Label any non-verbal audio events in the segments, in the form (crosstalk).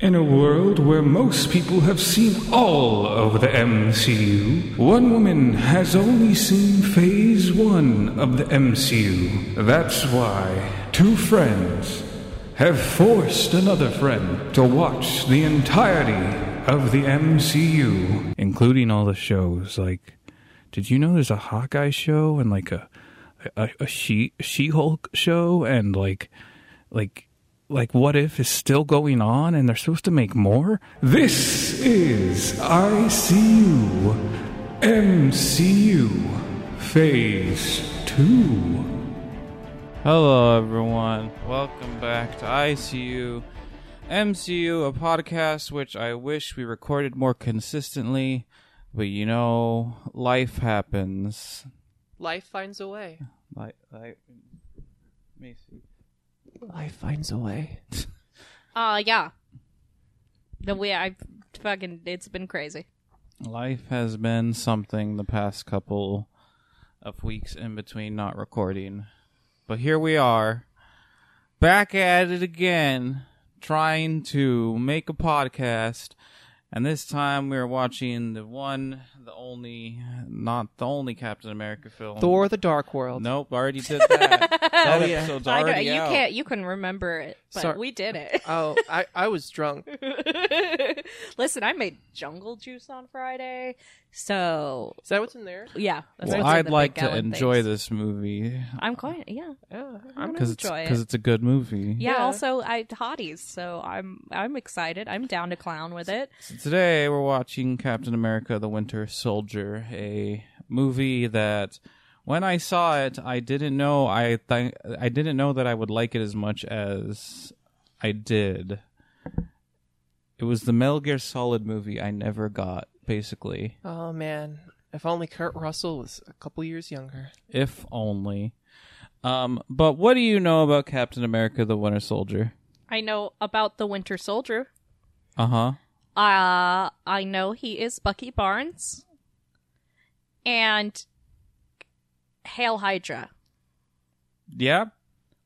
In a world where most people have seen all of the MCU, one woman has only seen phase one of the MCU. That's why two friends have forced another friend to watch the entirety of the MCU, including all the shows. Like, did you know there's a Hawkeye show and like a a, a She She Hulk show and like like like what if is still going on and they're supposed to make more this is icu mcu phase 2 Hello, everyone. Welcome back to ICU MCU, a podcast which I wish we recorded more consistently, but you know, life happens. Life finds a way. Like, like, Macy. Life finds a way. Uh, yeah. The way I fucking, it's been crazy. Life has been something the past couple of weeks in between not recording. But here we are, back at it again, trying to make a podcast. And this time we're watching the one, the only, not the only Captain America film. Thor: The Dark World. Nope, already did that. (laughs) that Oh, yeah. episode's I know, already you out. can't, you couldn't remember it, but Sorry. we did it. (laughs) Oh, I, I was drunk. (laughs) Listen, I made jungle juice on Friday, so Is that what's in there? yeah. That's Well, what's in I'd the like big to gallon enjoy things. this movie I'm quite, yeah. Yeah. I'm because it's enjoy it. because it's a good movie. yeah, Yeah. Also, I hotties, so I'm I'm excited. I'm down to clown with it. So today we're watching Captain America: The Winter Soldier, a movie that when I saw it, I didn't know I th- I didn't know that I would like it as much as I did. It was the Metal Gear Solid movie I never got, basically. Oh man, if only Kurt Russell was a couple years younger. If only. Um, but what do you know about Captain America: The Winter Soldier? I know about the Winter Soldier. Uh huh. Uh, I know he is Bucky Barnes. And Hail Hydra. Yeah.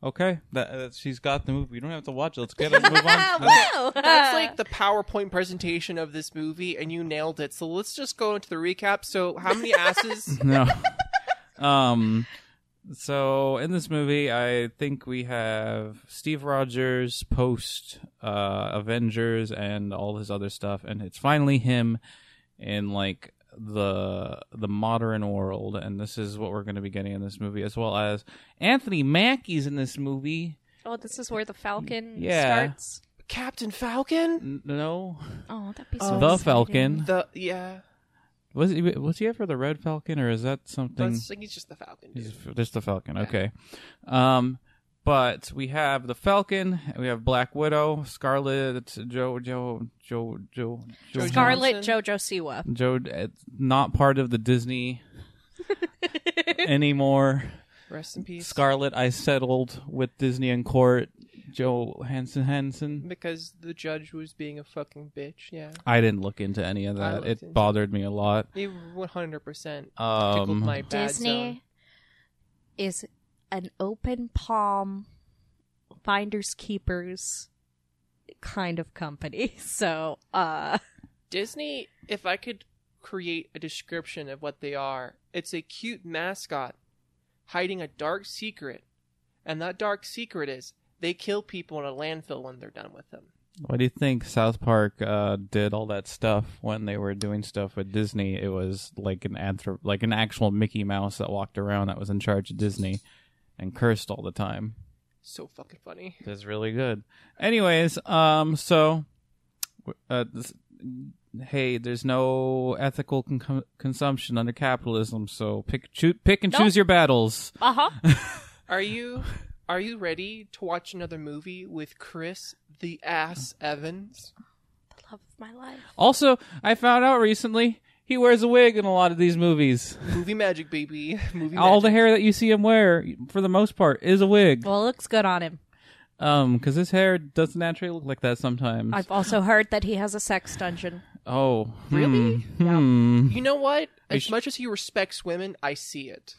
Okay. That, that she's got the movie. You don't have to watch it. Let's get it. Move on. (laughs) Wow. That's like (laughs) the PowerPoint presentation of this movie, and you nailed it. So let's just go into the recap. So, how many (laughs) asses? no. um. So in this movie, I think we have Steve Rogers post uh, Avengers and all his other stuff, and it's finally him in like the the modern world, and this is what we're going to be getting in this movie, as well as Anthony Mackie's in this movie. oh, this is where the Falcon Yeah. starts. Captain Falcon. N- no, Oh, that'd be so the exciting. Falcon. The yeah. Was he was he ever the Red Falcon, or is that something? That's, like he's just the Falcon. Dude. He's just the Falcon. Okay. Um, but we have the Falcon. We have Black Widow, Scarlet, Joe, Joe, Joe, Joe, Joe, Joe Scarlet Johnson. Jojo Siwa. Joe. uh, Not part of the Disney (laughs) anymore. Rest in peace. Scarlet, I settled with Disney in court. Joe Hansen Hansen. because the judge was being a fucking bitch. Yeah, I didn't look into any of that. It into bothered me a lot. he one hundred percent tickled Um, my bad Disney zone. is an open palm, finders keepers kind of company. (laughs) So, uh, Disney, if I could create a description of what they are, it's a cute mascot hiding a dark secret. And that dark secret is they kill people in a landfill when they're done with them. What do you think South Park uh, did all that stuff when they were doing stuff with Disney? It was like an anthrop- like an actual Mickey Mouse that walked around that was in charge of Disney and cursed all the time. So fucking funny. It's really good. Anyways, um, so uh, this, hey, there's no ethical con- consumption under capitalism, so pick choo- pick and Nope. choose your battles. uh huh. (laughs) Are you are you ready to watch another movie with Chris the ass Evans? the love of my life. Also, I found out recently he wears a wig in a lot of these movies. Movie magic, baby. (laughs) Movie (laughs) all the magic. hair that you see him wear for the most part is a wig Well, it looks good on him. um because his hair doesn't naturally look like that sometimes I've also heard that he has a sex dungeon. oh Really? hmm, hmm. You know what? As sh- much as he respects women, I see it.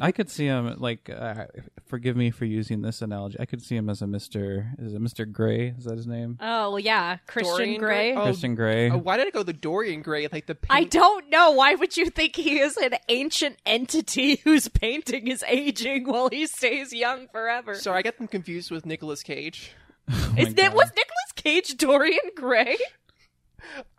I could see him like uh, forgive me for using this analogy. I could see him as a Mister. Is it Mister Gray? Is that his name? Oh well, yeah, Christian Dorian Gray. Gray? Oh, Christian Gray. Oh, why did I go the Dorian Gray? Like the I don't know. Why would you think he is an ancient entity (laughs) whose painting is aging while he stays young forever? Sorry, I got them confused with Nicolas Cage. (laughs) Oh is it was Nicolas Cage Dorian Gray?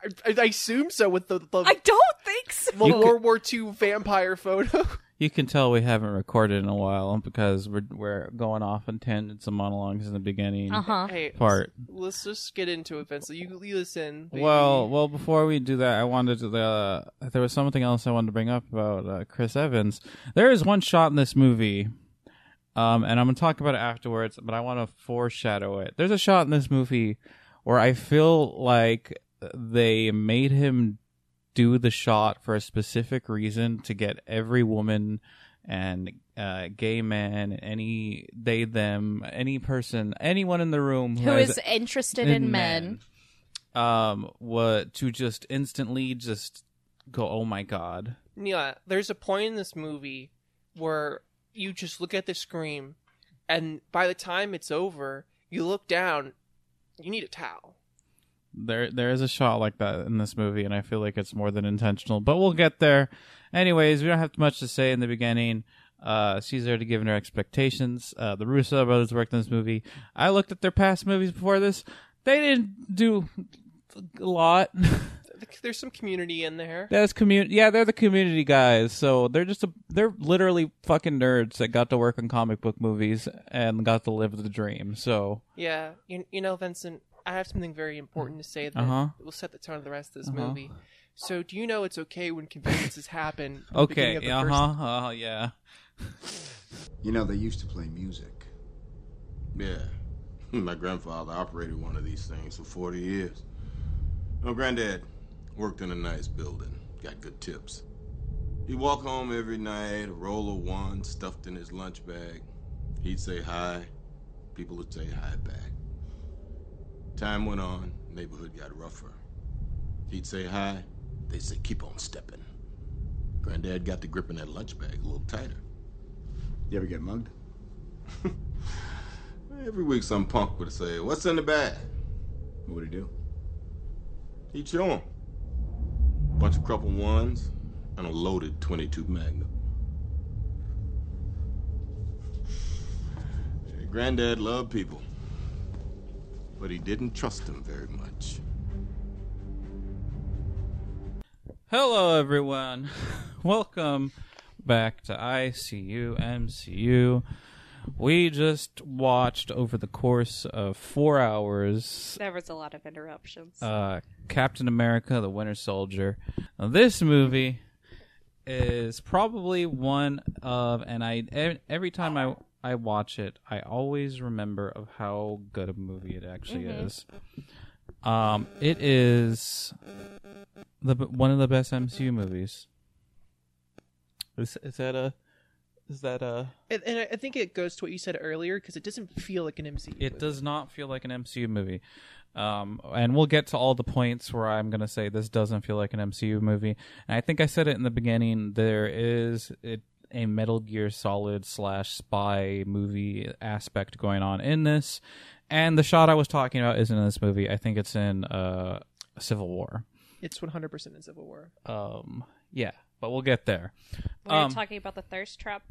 I, I, I assume so with the, the, I don't think so. the World War II vampire photo. (laughs) You can tell we haven't recorded in a while because we're we're going off on tangents and monologues in the beginning Uh huh. hey, part. let's just get into it, Vince. So you listen. baby. Well, well, before we do that, I wanted to. Uh, there was something else I wanted to bring up about uh, Chris Evans. There is one shot in this movie, um, and I'm gonna talk about it afterwards. But I want to foreshadow it. There's a shot in this movie where I feel like they made him do the shot for a specific reason to get every woman and uh, gay man, any they them, any person, anyone in the room Who has is interested in, men? um what to just instantly just go oh my god Yeah, there's a point in this movie where you just look at the screen, and by the time it's over, you look down, you need a towel. There there is a shot like that in this movie and i feel like it's more than intentional but we'll get there anyways we don't have much to say in the beginning uh caesar already given her expectations uh the russo brothers worked in this movie i looked at their past movies before this they didn't do a lot (laughs) There's some community in there. That's community. Yeah, they're the community guys. So they're just a, they're literally fucking nerds that got to work on comic book movies and got to live the dream. So Yeah, you, you know, Vincent, I have something very important to say that Uh-huh. will set the tone of the rest of this Uh-huh. movie. So, do you know it's okay when conveniences happen? okay, beginning uh of the first- huh, uh, yeah. You know, they used to play music. Yeah. (laughs) My grandfather operated one of these things for 40 years. My granddad worked in a nice building, got good tips. He'd walk home every night, a roll of one stuffed in his lunch bag. He'd say hi, people would say hi back. Time went on, neighborhood got rougher. He'd say hi, they'd say keep on stepping. Granddad got the grip in that lunch bag a little tighter. You ever get mugged? (laughs) Every week some punk would say, what's in the bag? What would he do? He'd show him. Bunch of crumpled ones and a loaded 22 Magnum. Granddad loved people, but he didn't trust him very much. Hello, everyone. (laughs) Welcome back to ICU MCU. We just watched over the course of four hours There was a lot of interruptions. uh, Captain America: The Winter Soldier. Now, this movie is probably one of, and I every time I I watch it, I always remember of how good a movie it actually is. Um, it is the one of the best MCU movies. Is, is that a? Is that a? And, and I think it goes to what you said earlier because it doesn't feel like an MCU. It movie. does not feel like an MCU movie. Um, and we'll get to all the points where I'm going to say this doesn't feel like an MCU movie. And I think I said it in the beginning. There is it, a Metal Gear Solid slash spy movie aspect going on in this. And the shot I was talking about isn't in this movie. I think it's in uh, Civil War. It's 100% in Civil War. Um, yeah, but we'll get there. We're um, talking about the thirst trap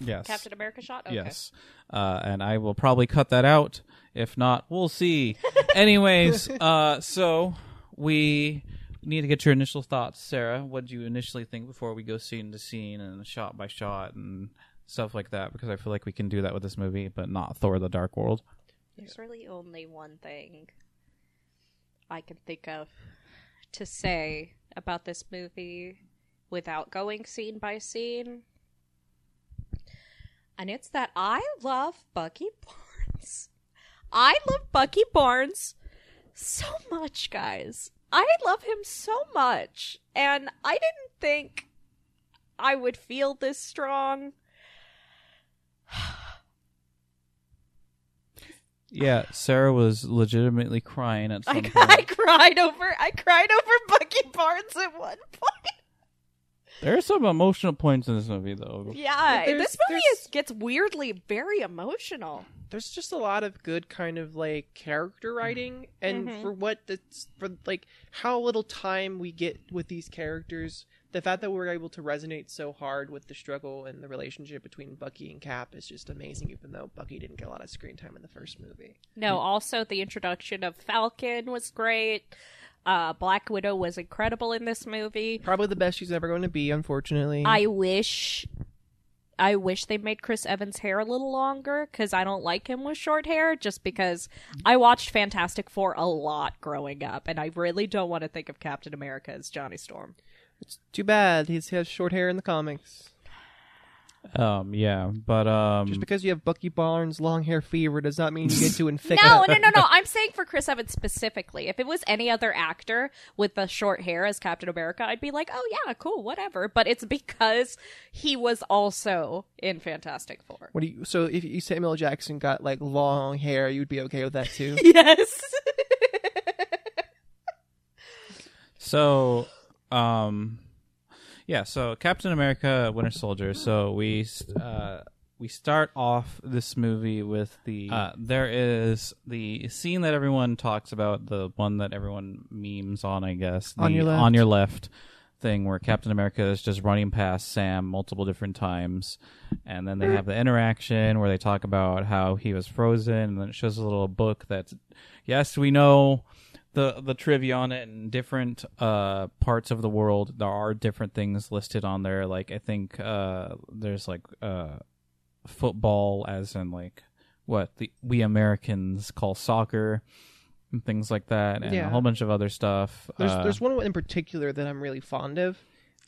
Yes. Captain America shot. Okay. Yes. Uh, and I will probably cut that out. If not, we'll see. (laughs) Anyways, uh, so we need to get your initial thoughts, Sarah. What did you initially think before we go scene to scene and shot by shot and stuff like that? Because I feel like we can do that with this movie, but not Thor: The Dark World. There's really only one thing I can think of to say about this movie without going scene by scene. And it's that I love Bucky Barnes. I love Bucky Barnes so much, guys. I love him so much. And I didn't think I would feel this strong. (sighs) Yeah, Sarah was legitimately crying at some I, point. I cried over I cried over Bucky Barnes at one point. There are some emotional points in this movie, though. Yeah, There's- this movie is, gets weirdly very emotional. There's just a lot of good kind of like character writing, and Mhm. for what it's for like how little time we get with these characters. The fact that we're able to resonate so hard with the struggle and the relationship between Bucky and Cap is just amazing. Even though Bucky didn't get a lot of screen time in the first movie. No, also the introduction of Falcon was great. Uh, Black Widow was incredible in this movie. Probably the best she's ever going to be, unfortunately. I wish, I wish they made Chris Evans' hair a little longer because I don't like him with short hair. Just because I watched Fantastic Four a lot growing up, and I really don't want to think of Captain America as Johnny Storm. It's too bad he has short hair in the comics. Um, yeah, but um, Just because you have Bucky Barnes long hair fever does not mean you get to (laughs) inflict. No, no, no, no. (laughs) I'm saying for Chris Evans specifically. If it was any other actor with the short hair as Captain America, I'd be like, oh yeah, cool, whatever. But it's because he was also in Fantastic Four. What do you? So if you Samuel L. Jackson got like long hair, you'd be okay with that too. (laughs) Yes. So, um, yeah. So Captain America: Winter Soldier. So we uh, we start off this movie with the uh, there is the scene that everyone talks about, the one that everyone memes on, I guess. On your left. on your left thing where Captain America is just running past Sam multiple different times, and then they have the interaction where they talk about how he was frozen, and then it shows a little book that's yes, we know the the trivia on it in different uh parts of the world there are different things listed on there like i think uh there's like uh football as in like what the we americans call soccer and things like that and Yeah. a whole bunch of other stuff There's uh, there's one in particular that I'm really fond of.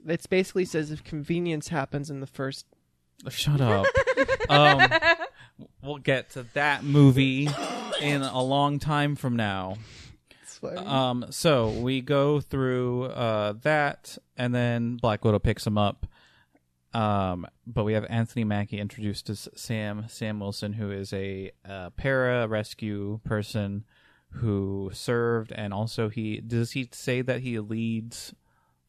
It's basically says if convenience happens in the first. (laughs) shut up um we'll get to that movie in a long time from now Um, so we go through uh, that, and then Black Widow picks him up. Um, but we have Anthony Mackie introduced as Sam Sam Wilson, who is a uh, para rescue person who served, and also he does he say that he leads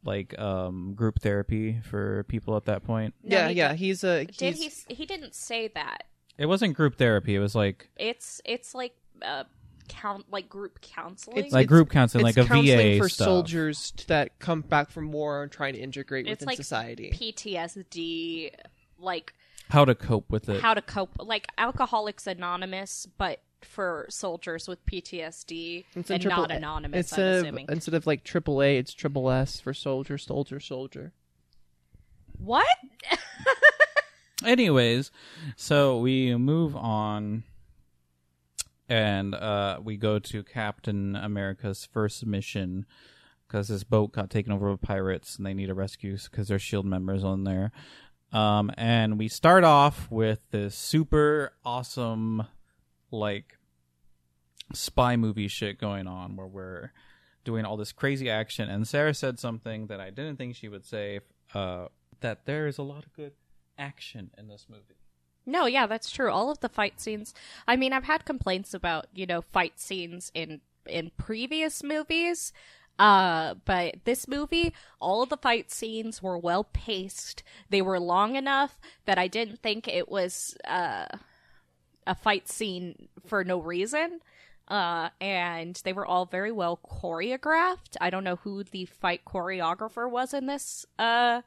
like um group therapy for people at that point. No, yeah, he yeah. did- He's a. Did he? He didn't say that. It wasn't group therapy. It was like It's it's like uh, count like group counseling. It's like group counseling, it's like a counseling VA for stuff. soldiers that come back from war and trying to integrate It's within like society. PTSD, like how to cope with it. how to cope, like Alcoholics Anonymous, but for soldiers with PTSD Instead and triple- not anonymous. Instead I'm of assuming. instead of like triple A, it's triple S for soldier, soldier, soldier. What? (laughs) Anyways, so we move on and uh, we go to Captain America's first mission because his boat got taken over by pirates and they need a rescue because there's shield members on there. Um, and we start off with this super awesome, like, spy movie shit going on where we're doing all this crazy action. And Sarah said something that I didn't think she would say uh, that there is a lot of good action in this movie. No, yeah, that's true. All of the fight scenes. I mean, I've had complaints about you know fight scenes in in previous movies. Uh, but this movie, all of the fight scenes were well paced. They were long enough that I didn't think it was uh, a fight scene for no reason. Uh, and they were all very well choreographed. I don't know who the fight choreographer was in this uh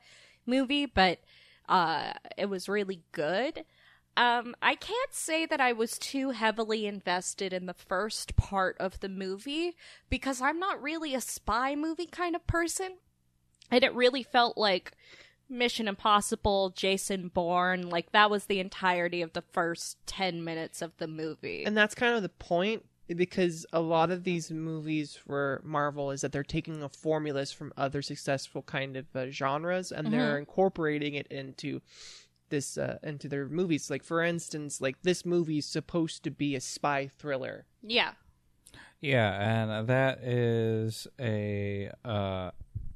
movie, but uh, it was really good. Um, I can't say that I was too heavily invested in the first part of the movie because I'm not really a spy movie kind of person. And it really felt like Mission Impossible, Jason Bourne, like that was the entirety of the first 10 minutes of the movie. And that's kind of the point because a lot of these movies for Marvel is that they're taking a formulas from other successful kind of uh, genres and they're incorporating it into this uh, into their movies. Like for instance, like this movie is supposed to be a spy thriller. yeah. Yeah, and that is a uh,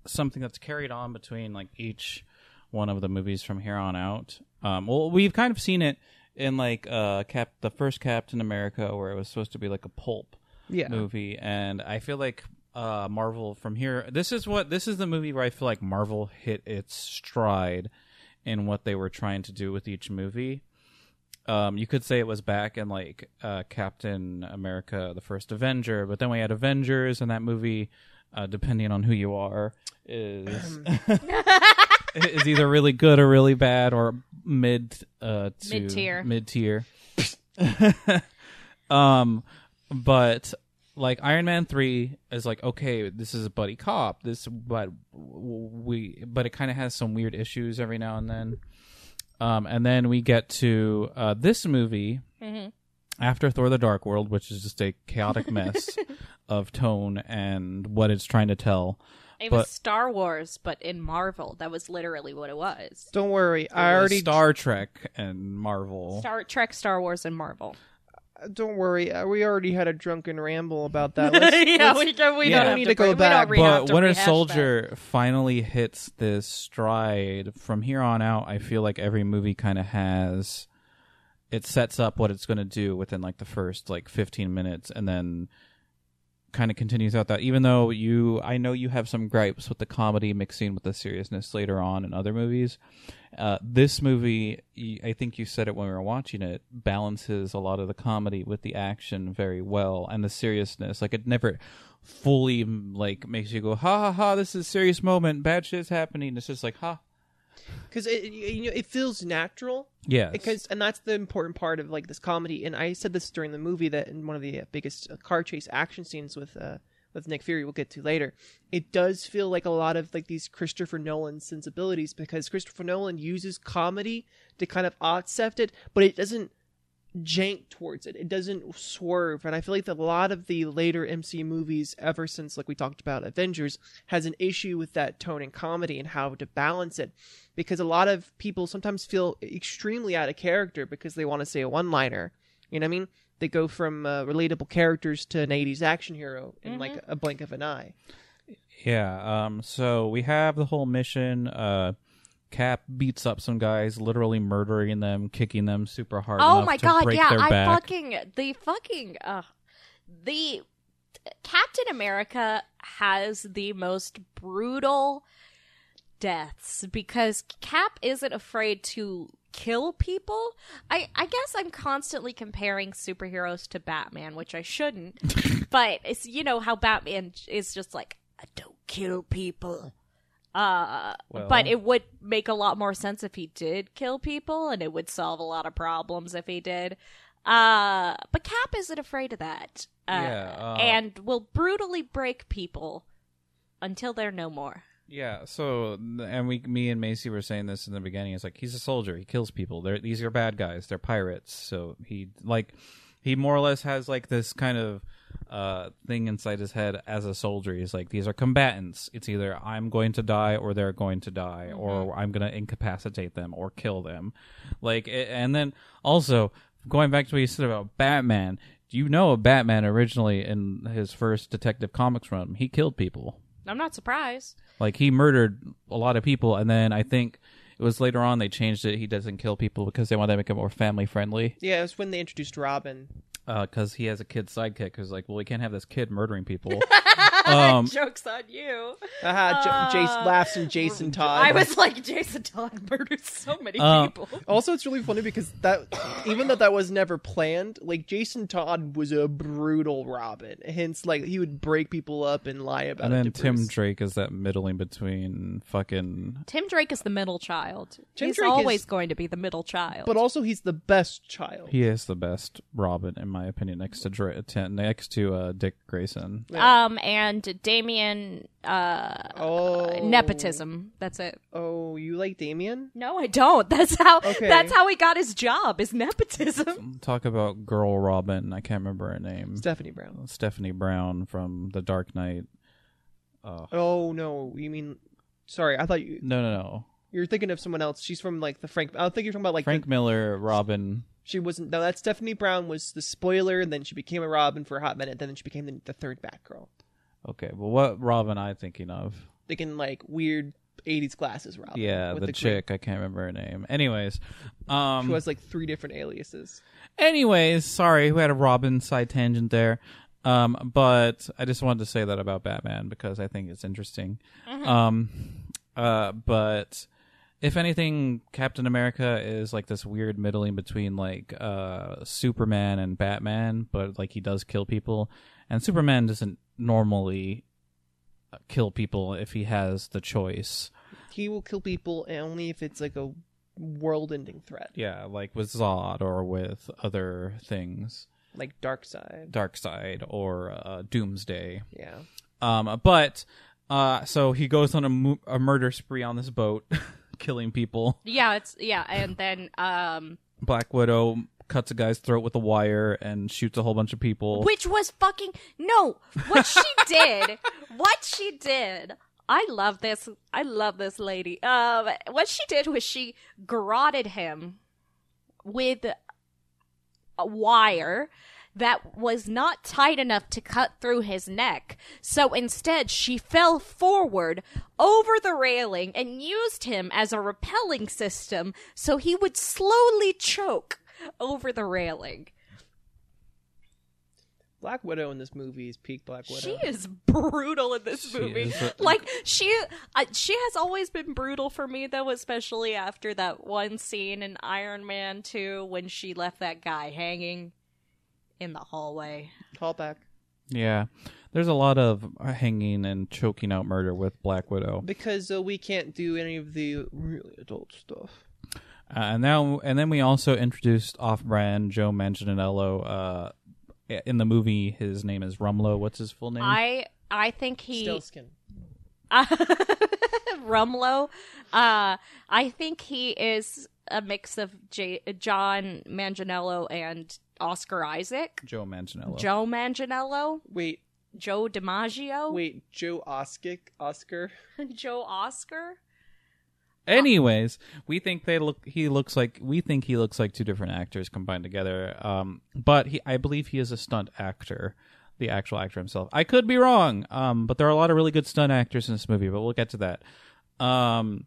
something that's carried on between like each one of the movies from here on out. Um, well, we've kind of seen it in like uh, Cap, the first Captain America, where it was supposed to be like a pulp Yeah. movie, and I feel like uh, Marvel from here. This is what this is the movie where I feel like Marvel hit its stride in what they were trying to do with each movie. Um, you could say it was back in like uh, Captain America: The First Avenger, but then we had Avengers, and that movie, uh, depending on who you are, is (laughs) is either really good or really bad or mid uh, to Mid-tier. Mid tier. (laughs) um, but like Iron Man three is like okay, this is a buddy cop. This, but we, but it kind of has some weird issues every now and then. Um, and then we get to uh, this movie after Thor: The Dark World, which is just a chaotic mess (laughs) of tone and what it's trying to tell. It But- was Star Wars, but in Marvel. That was literally what it was. Don't worry, I It was already Star Trek and Marvel. Star Trek, Star Wars, and Marvel. Don't worry. uh, We already had a drunken ramble about (laughs) that. Let's, yeah, let's- we don't. We Yeah. don't need have to go we don't back. re- but to Winter rehash that. Soldier finally hits this stride. From here on out, I feel like every movie kind of has it sets up what it's going to do within like the first like 15 minutes and then kind of continues out that even though you I know you have some gripes with the comedy mixing with the seriousness later on in other movies. Uh, this movie, I think you said it when we were watching it, balances a lot of the comedy with the action very well and the seriousness. Like it never fully like makes you go ha ha ha. This is a serious moment. Bad shit's happening. It's just like ha. Because it you know it feels natural Yeah. because and that's the important part of like this comedy and i said this during the movie that in one of the uh, biggest uh, car chase action scenes with uh with nick fury we'll get to later it does feel like a lot of like these christopher nolan sensibilities because christopher nolan uses comedy to kind of offset it but it doesn't jank towards it it doesn't swerve and i feel like a lot of the later mcu movies ever since like we talked about avengers has an issue with that tone and comedy and how to balance it because a lot of people sometimes feel extremely out of character because they want to say a one liner. You know what I mean? They go from uh, relatable characters to an 80s action hero in like a blink of an eye. Yeah. Um. So we have the whole mission. Uh, Cap beats up some guys, literally murdering them, kicking them super hard. Oh my god, yeah, I back. fucking the fucking uh the Captain America has the most brutal deaths because Cap isn't afraid to kill people. I I guess I'm constantly comparing superheroes to Batman, which I shouldn't. (laughs) but it's you know how Batman is just like I don't kill people. Uh, Well- but it would make a lot more sense if he did kill people, and it would solve a lot of problems if he did. Uh, but Cap isn't afraid of that. Uh, Yeah, uh, and will brutally break people until they're no more. Yeah, so and we, me and Macy were saying this in the beginning. It's like he's a soldier. He kills people. They're these are bad guys. They're pirates. So he like he more or less has like this kind of uh thing inside his head as a soldier. He's like these are combatants. It's either I'm going to die or they're going to die, or I'm going to incapacitate them or kill them. Like a- and then also going back to what you said about Batman. Do you know, Batman originally in his first Detective Comics run, he killed people. I'm not surprised. Like he murdered a lot of people, and then I think it was later on they changed it. He doesn't kill people because they want to make it more family friendly. Yeah, it was when they introduced Robin. Uh, because he has a kid sidekick who's like, well, we can't have this kid murdering people. (laughs) (laughs) um, Joke's on you. Aha, J- Jason laughs and Jason Todd. I was like, Jason Todd murdered so many Uh, people. (laughs) Also, it's really funny because that, even though that was never planned, like Jason Todd was a brutal Robin. Hence, like he would break people up and lie about and it. then to Tim Bruce. Drake is that middling between fucking. Tim Drake is the middle child. Tim He's Drake always is- going to be the middle child. but also he's the best child. He is the best Robin, in my opinion, next to Dra- t- next to uh, Dick Grayson. um, and Damian, uh, oh, nepotism. That's it. Oh, you like Damian? No, I don't. (laughs) That's how. Okay. That's how he got his job. Is nepotism. (laughs) Talk about girl Robin. I can't remember her name. Stephanie Brown. Stephanie Brown from The Dark Knight. Oh no, you mean? Sorry, I thought you No, no, no. you're thinking of someone else. She's from like the Frank. I think you're talking about like Frank The, Miller, Robin. she wasn't. No, that's Stephanie Brown was the spoiler, and then she became a Robin for a hot minute. Then she became the, the third Batgirl. Okay, well, what Robin I thinking of? Thinking like weird '80s glasses Robin. Yeah, with the, green- chick. I can't remember her name. Anyways, um, who has like three different aliases. anyways, sorry, we had a Robin side tangent there. Um, but I just wanted to say that about Batman because I think it's interesting. Um, uh, but if anything, Captain America is like this weird middling between like uh Superman and Batman, but like he does kill people, and Superman doesn't normally uh, kill people if he has the choice. He will kill people only if it's like a world-ending threat, Yeah, like with Zod or with other things, like Darkseid, Dark Side or uh, Doomsday. Yeah. Um, but uh, so he goes on a, mu- a murder spree on this boat, (laughs) killing people. Yeah, it's yeah, and then um Black Widow cuts a guy's throat with a wire and shoots a whole bunch of people. which was fucking no, what she (laughs) did, what she did. I love this. I love this lady. Um what she did was she garroted him with a wire that was not tight enough to cut through his neck. So instead, she fell forward over the railing and used him as a repelling system so he would slowly choke (laughs) over the railing. Black Widow in this movie is peak Black Widow. She is brutal in this She movie. is. Like she, uh, she has always been brutal for me, though, especially after that one scene in Iron Man Two when she left that guy hanging in the hallway. Call back. Yeah, there's a lot of hanging and choking out murder with Black Widow, Because uh, we can't do any of the really adult stuff. Uh, and now and then we also introduced off-brand Joe Manganiello. Uh, in the movie, his name is Rumlow. What's his full name? I, I think he Stillskin. (laughs) Rumlow. Uh, I think he is a mix of J- John Manganiello and Oscar Isaac. Joe Manganiello. Joe Manganiello, Wait, Joe DiMaggio, wait, Joe Oscar, Oscar. (laughs) Joe Oscar. Anyways, we think they look. He looks like we think he looks like two different actors combined together. Um, but he, I believe he is a stunt actor, the actual actor himself. I could be wrong. Um, but there are a lot of really good stunt actors in this movie. But we'll get to that. Um,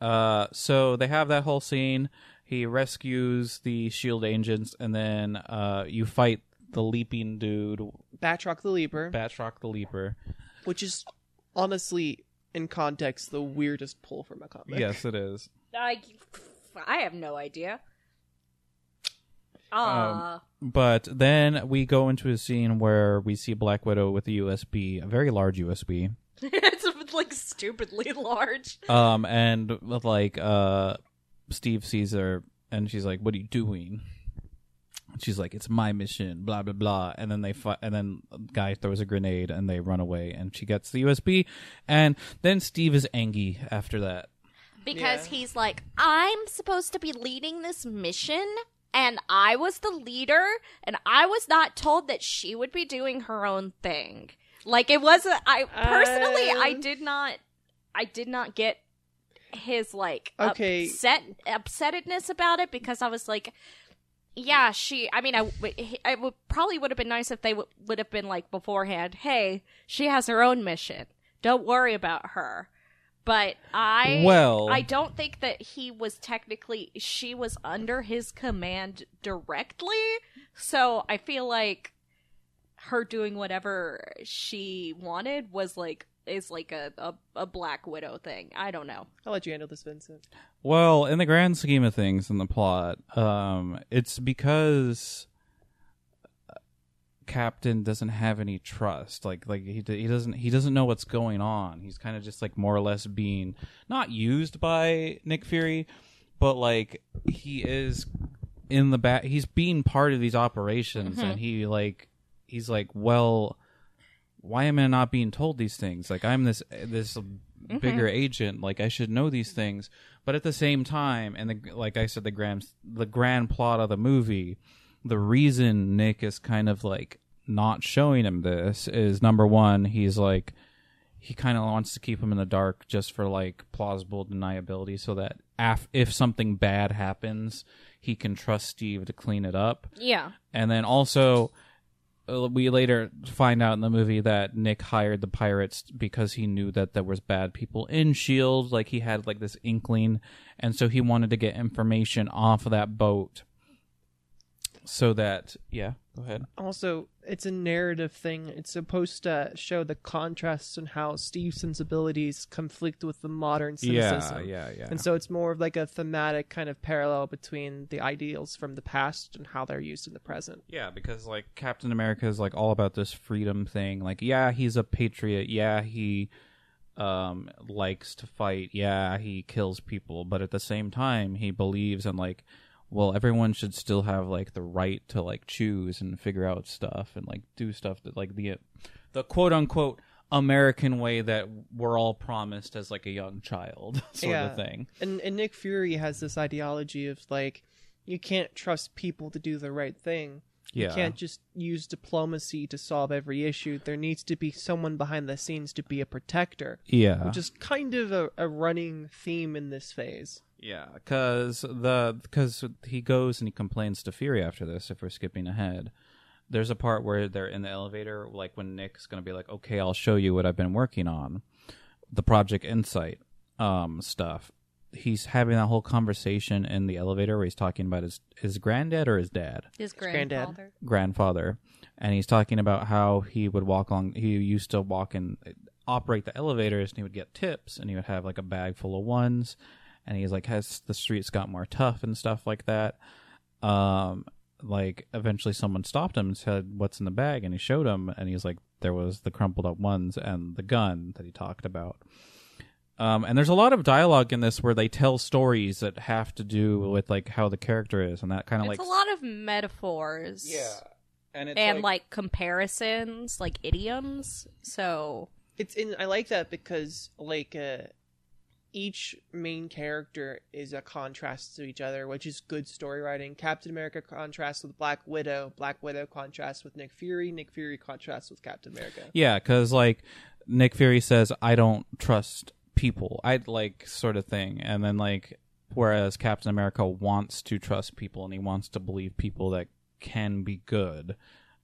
uh, so they have that whole scene. He rescues the shield agents, and then uh, you fight the leaping dude, Batroc the Leaper, Batroc the Leaper. which is honestly, in context, the weirdest pull from a comic. Yes, it is. I, I have no idea. Uh, But then we go into a scene where we see Black Widow with a USB, a very large USB. (laughs) it's like stupidly (laughs) large. Um, and like uh, Steve sees her, and she's like, "What are you doing?" And She's like, "It's my mission." Blah blah blah. And then they fight, and then guy throws a grenade, and they run away, and she gets the USB, and then Steve is angry after that. Because Yeah. he's like, I'm supposed to be leading this mission, and I was the leader, and I was not told that she would be doing her own thing. Like it wasn't. I personally, I Um. did not. I did not get his like Okay. upset upsettedness about it because I was like, yeah, she. I mean, I, I would probably would have been nice if they w- would have been like beforehand. Hey, she has her own mission. Don't worry about her. But I, Well- I don't think that he was technically. She was under his command directly, so I feel like her doing whatever she wanted was like is like a, a, a Black Widow thing. I don't know. I'll let you handle this, Vincent. Well, in the grand scheme of things in the plot, um, it's because Captain doesn't have any trust. Like, like he he doesn't he doesn't know what's going on. He's kind of just like more or less being not used by Nick Fury, but like he is in the back. He's being part of these operations, and he like he's like, well, why am I not being told these things? Like I'm this this mm-hmm. bigger agent. Like I should know these things. But at the same time, and the, like I said, the grand the grand plot of the movie, the reason Nick is kind of like not showing him this is number one, he's like he kind of wants to keep him in the dark just for like plausible deniability, so that af- if something bad happens, he can trust Steve to clean it up. Yeah. And then also, Uh, we later find out in the movie that Nick hired the pirates because he knew that there was bad people in Shield. Like he had like this inkling, and so he wanted to get information off of that boat, so that yeah. Go ahead. Also, it's a narrative thing. It's supposed to show the contrasts and how Steve's sensibilities conflict with the modern cynicism. Yeah, yeah, yeah. And so it's more of like a thematic kind of parallel between the ideals from the past and how they're used in the present. Yeah, because like Captain America is like all about this freedom thing. Like, yeah, he's a patriot. Yeah, he um likes to fight. Yeah, he kills people, but at the same time, he believes in like well, everyone should still have like the right to like choose and figure out stuff and like do stuff that like the the quote unquote American way that we're all promised as like a young child (laughs) sort Yeah. of thing. And and Nick Fury has this ideology of like you can't trust people to do the right thing. Yeah. You can't just use diplomacy to solve every issue. There needs to be someone behind the scenes to be a protector, Yeah. which is kind of a, a running theme in this phase. Yeah, because the because he goes and he complains to Fury after this. If we're skipping ahead, there's a part where they're in the elevator, like when Nick's gonna be like, "Okay, I'll show you what I've been working on," the Project Insight um stuff. He's having that whole conversation in the elevator where he's talking about his his granddad or his dad His granddad. grandfather. grandfather, and he's talking about how he would walk along. He used to walk and operate the elevators, and he would get tips, and he would have like a bag full of ones, and he's like, has the streets got more tough and stuff like that. Um, like eventually someone stopped him and said, "What's in the bag?" And he showed him, and he's like, "There was the crumpled up ones and the gun that he talked about." Um, and there's a lot of dialogue in this where they tell stories that have to do with like how the character is, and that kind of It's like a lot of metaphors. Yeah. And it's and like, comparisons, like idioms. So It's in I like that because like uh each main character is a contrast to each other, which is good story writing. Captain America contrasts with Black Widow, Black Widow contrasts with Nick Fury, Nick Fury contrasts with Captain America. Yeah, because like Nick Fury says, I don't trust people. I'd like sort of thing, and then like whereas Captain America wants to trust people and he wants to believe people that can be good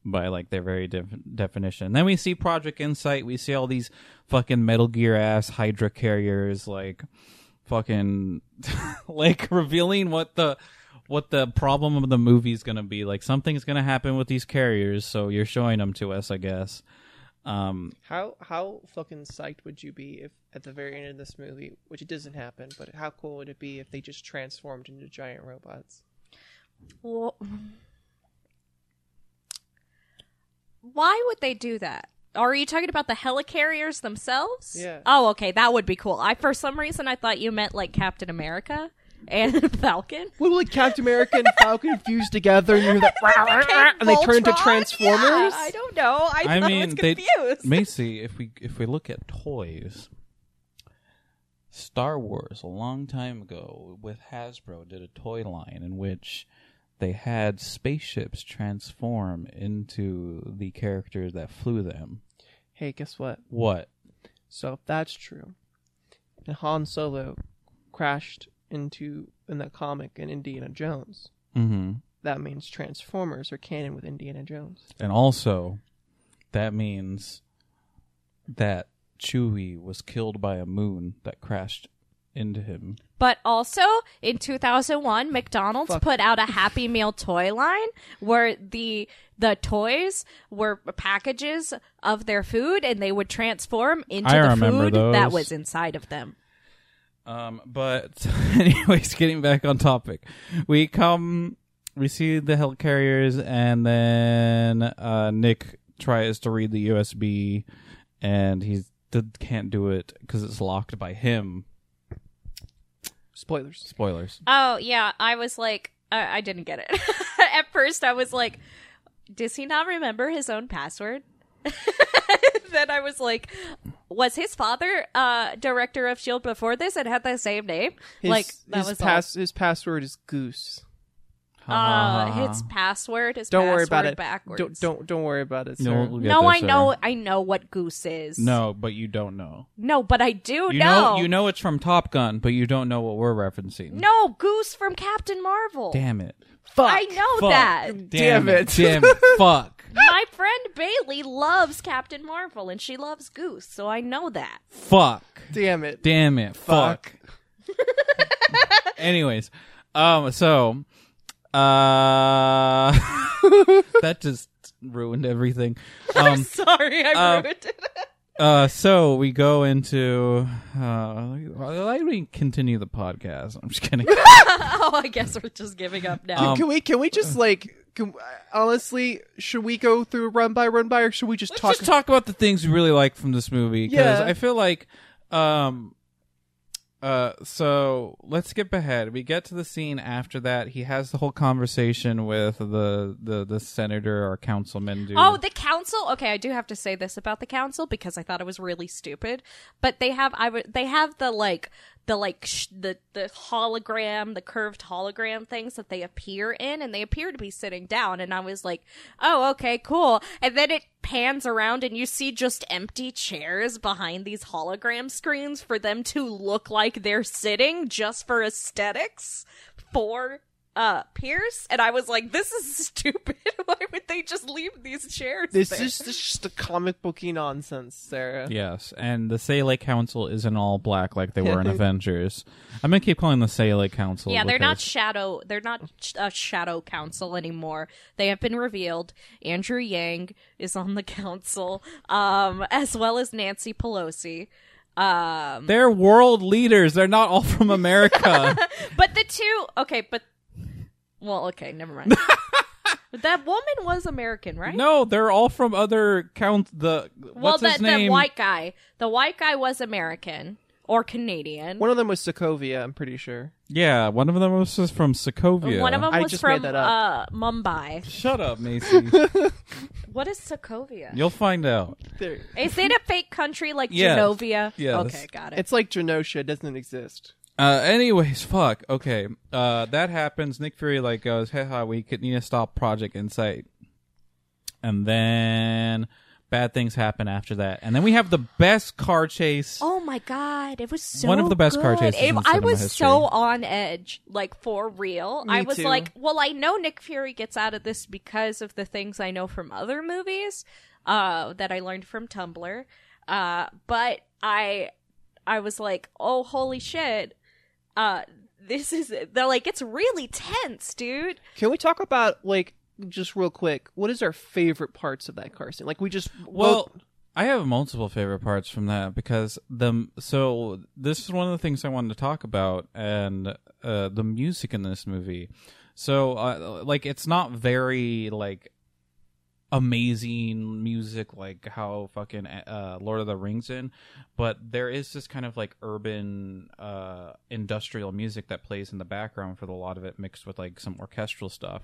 by like their very def- definition. Then we see Project Insight. We see all these fucking Metal Gear ass Hydra carriers, like fucking (laughs) like revealing what the what the problem of the movie is going to be. Like something's to happen with these carriers, so you're showing them to us, I guess. Um, How how fucking psyched would you be if at the very end of this movie, which it doesn't happen, but how cool would it be if they just transformed into giant robots? Well, why would they do that? Are you talking about the helicarriers themselves? Yeah. Oh, okay, that would be cool. I for some reason I thought you meant like Captain America and (laughs) Falcon. What will like Captain America and Falcon fuse together and you hear (laughs) that and they turn into Transformers? Yeah, I don't know. I, I mean, I was they confused. Macy, if we if we look at toys, Star Wars a long time ago with Hasbro did a toy line in which they had spaceships transform into the characters that flew them. Hey, guess what? What? So if that's true, and Han Solo crashed into in that comic in Indiana Jones, Mm-hmm. that means Transformers are canon with Indiana Jones. And also, that means that Chewie was killed by a moon that crashed into him. But also in 2001, McDonald's Fuck. put out a Happy Meal toy line where the the toys were packages of their food and they would transform into I the remember food that was inside of them. Um, but (laughs) anyways, getting back on topic, we come, we see the helicarriers, and then uh, Nick tries to read the USB, and he can't do it because it's locked by him. Spoilers. Spoilers. Oh yeah, I was like, I, I didn't get it (laughs) at first. I was like, does he not remember his own password? (laughs) then I was like, was his father uh director of Shield before this and had the same name? His, like that his was pass his password is Goose. all. uh his password. is Don't worry password about it. Backwards. Don't don't don't worry about it. No, we'll no, there, I sir. know. I know what Goose is. No, but you don't know. no, but I do You know. know, you know it's from Top Gun, but you don't know what we're referencing. No, Goose from Captain Marvel. Damn it. Fuck. I know Fuck. that. Damn it. Damn. Fuck. My friend Bailey loves Captain Marvel and she loves Goose, so I know that. Fuck. Damn it. Damn it. Fuck. Fuck. (laughs) Anyways, um, so, uh, (laughs) that just ruined everything. (laughs) Um, Sorry, I uh, ruined it. uh, so we go into. Uh, why don't we continue the podcast? I'm just kidding. oh, I guess we're just giving up now. Um, can we can we just like can, honestly should we go through run by run by or should we just Let's talk just talk about the things we really like from this movie because Yeah. I feel like, um, uh, so let's skip ahead. We get to the scene after that. He has the whole conversation with the the the senator or councilman dude. Oh, the council. Okay, I do have to say this about the council because I thought it was really stupid. But they have I would they have the like the like sh- the the hologram, the curved hologram things that they appear in, and they appear to be sitting down. And I was like, oh, okay, cool. And then it pans around, and you see just empty chairs behind these hologram screens for them to look like they're sitting, just for aesthetics for uh Pierce and I was like this is (laughs) stupid (laughs) why would they just leave these chairs this there? is this is just a comic booky nonsense Sarah Yes, and the Sale Council isn't all black like they were in (laughs) Avengers. I'm gonna keep calling the Sale Council. yeah they're not shadow they're not a shadow council anymore they have been revealed Andrew Yang is on the council um as well as Nancy Pelosi um They're world leaders. They're not all from America. but the two okay but well okay never mind (laughs) but that woman was American right no, they're all from other count. The well what's the, his the name? white guy the white guy was American or Canadian one of them was Sokovia I'm pretty sure Yeah, one of them was just from Sokovia. One of them I was just from made that up. uh, Mumbai. Shut up, Macy. (laughs) What is Sokovia? You'll find out. there Is it a fake country like Yes. Genovia? Yes. Okay, got it. it's like Genosha it doesn't exist Uh, anyways, (laughs) fuck. Okay. Uh, that happens. Nick Fury like goes, "Haha, we could need to stop Project Insight," and then bad things happen after that, and then we have the best car chase. oh my god, it was so One of the best car chases It- in I was history. so on edge, like for real. Me I was too. like, well, I know Nick Fury gets out of this because of the things I know from other movies uh, that I learned from Tumblr. Uh, but I, I was like, oh holy shit, uh, this is they're like it's really tense, dude. can we talk about like just real quick what is our favorite parts of that car scene like we just Well, I have multiple favorite parts from that because the so this is one of the things I wanted to talk about and uh, the music in this movie. So uh, like it's not very like amazing music like how fucking uh, Lord of the Rings in, but there is this kind of like urban uh, industrial music that plays in the background for a lot of it mixed with like some orchestral stuff.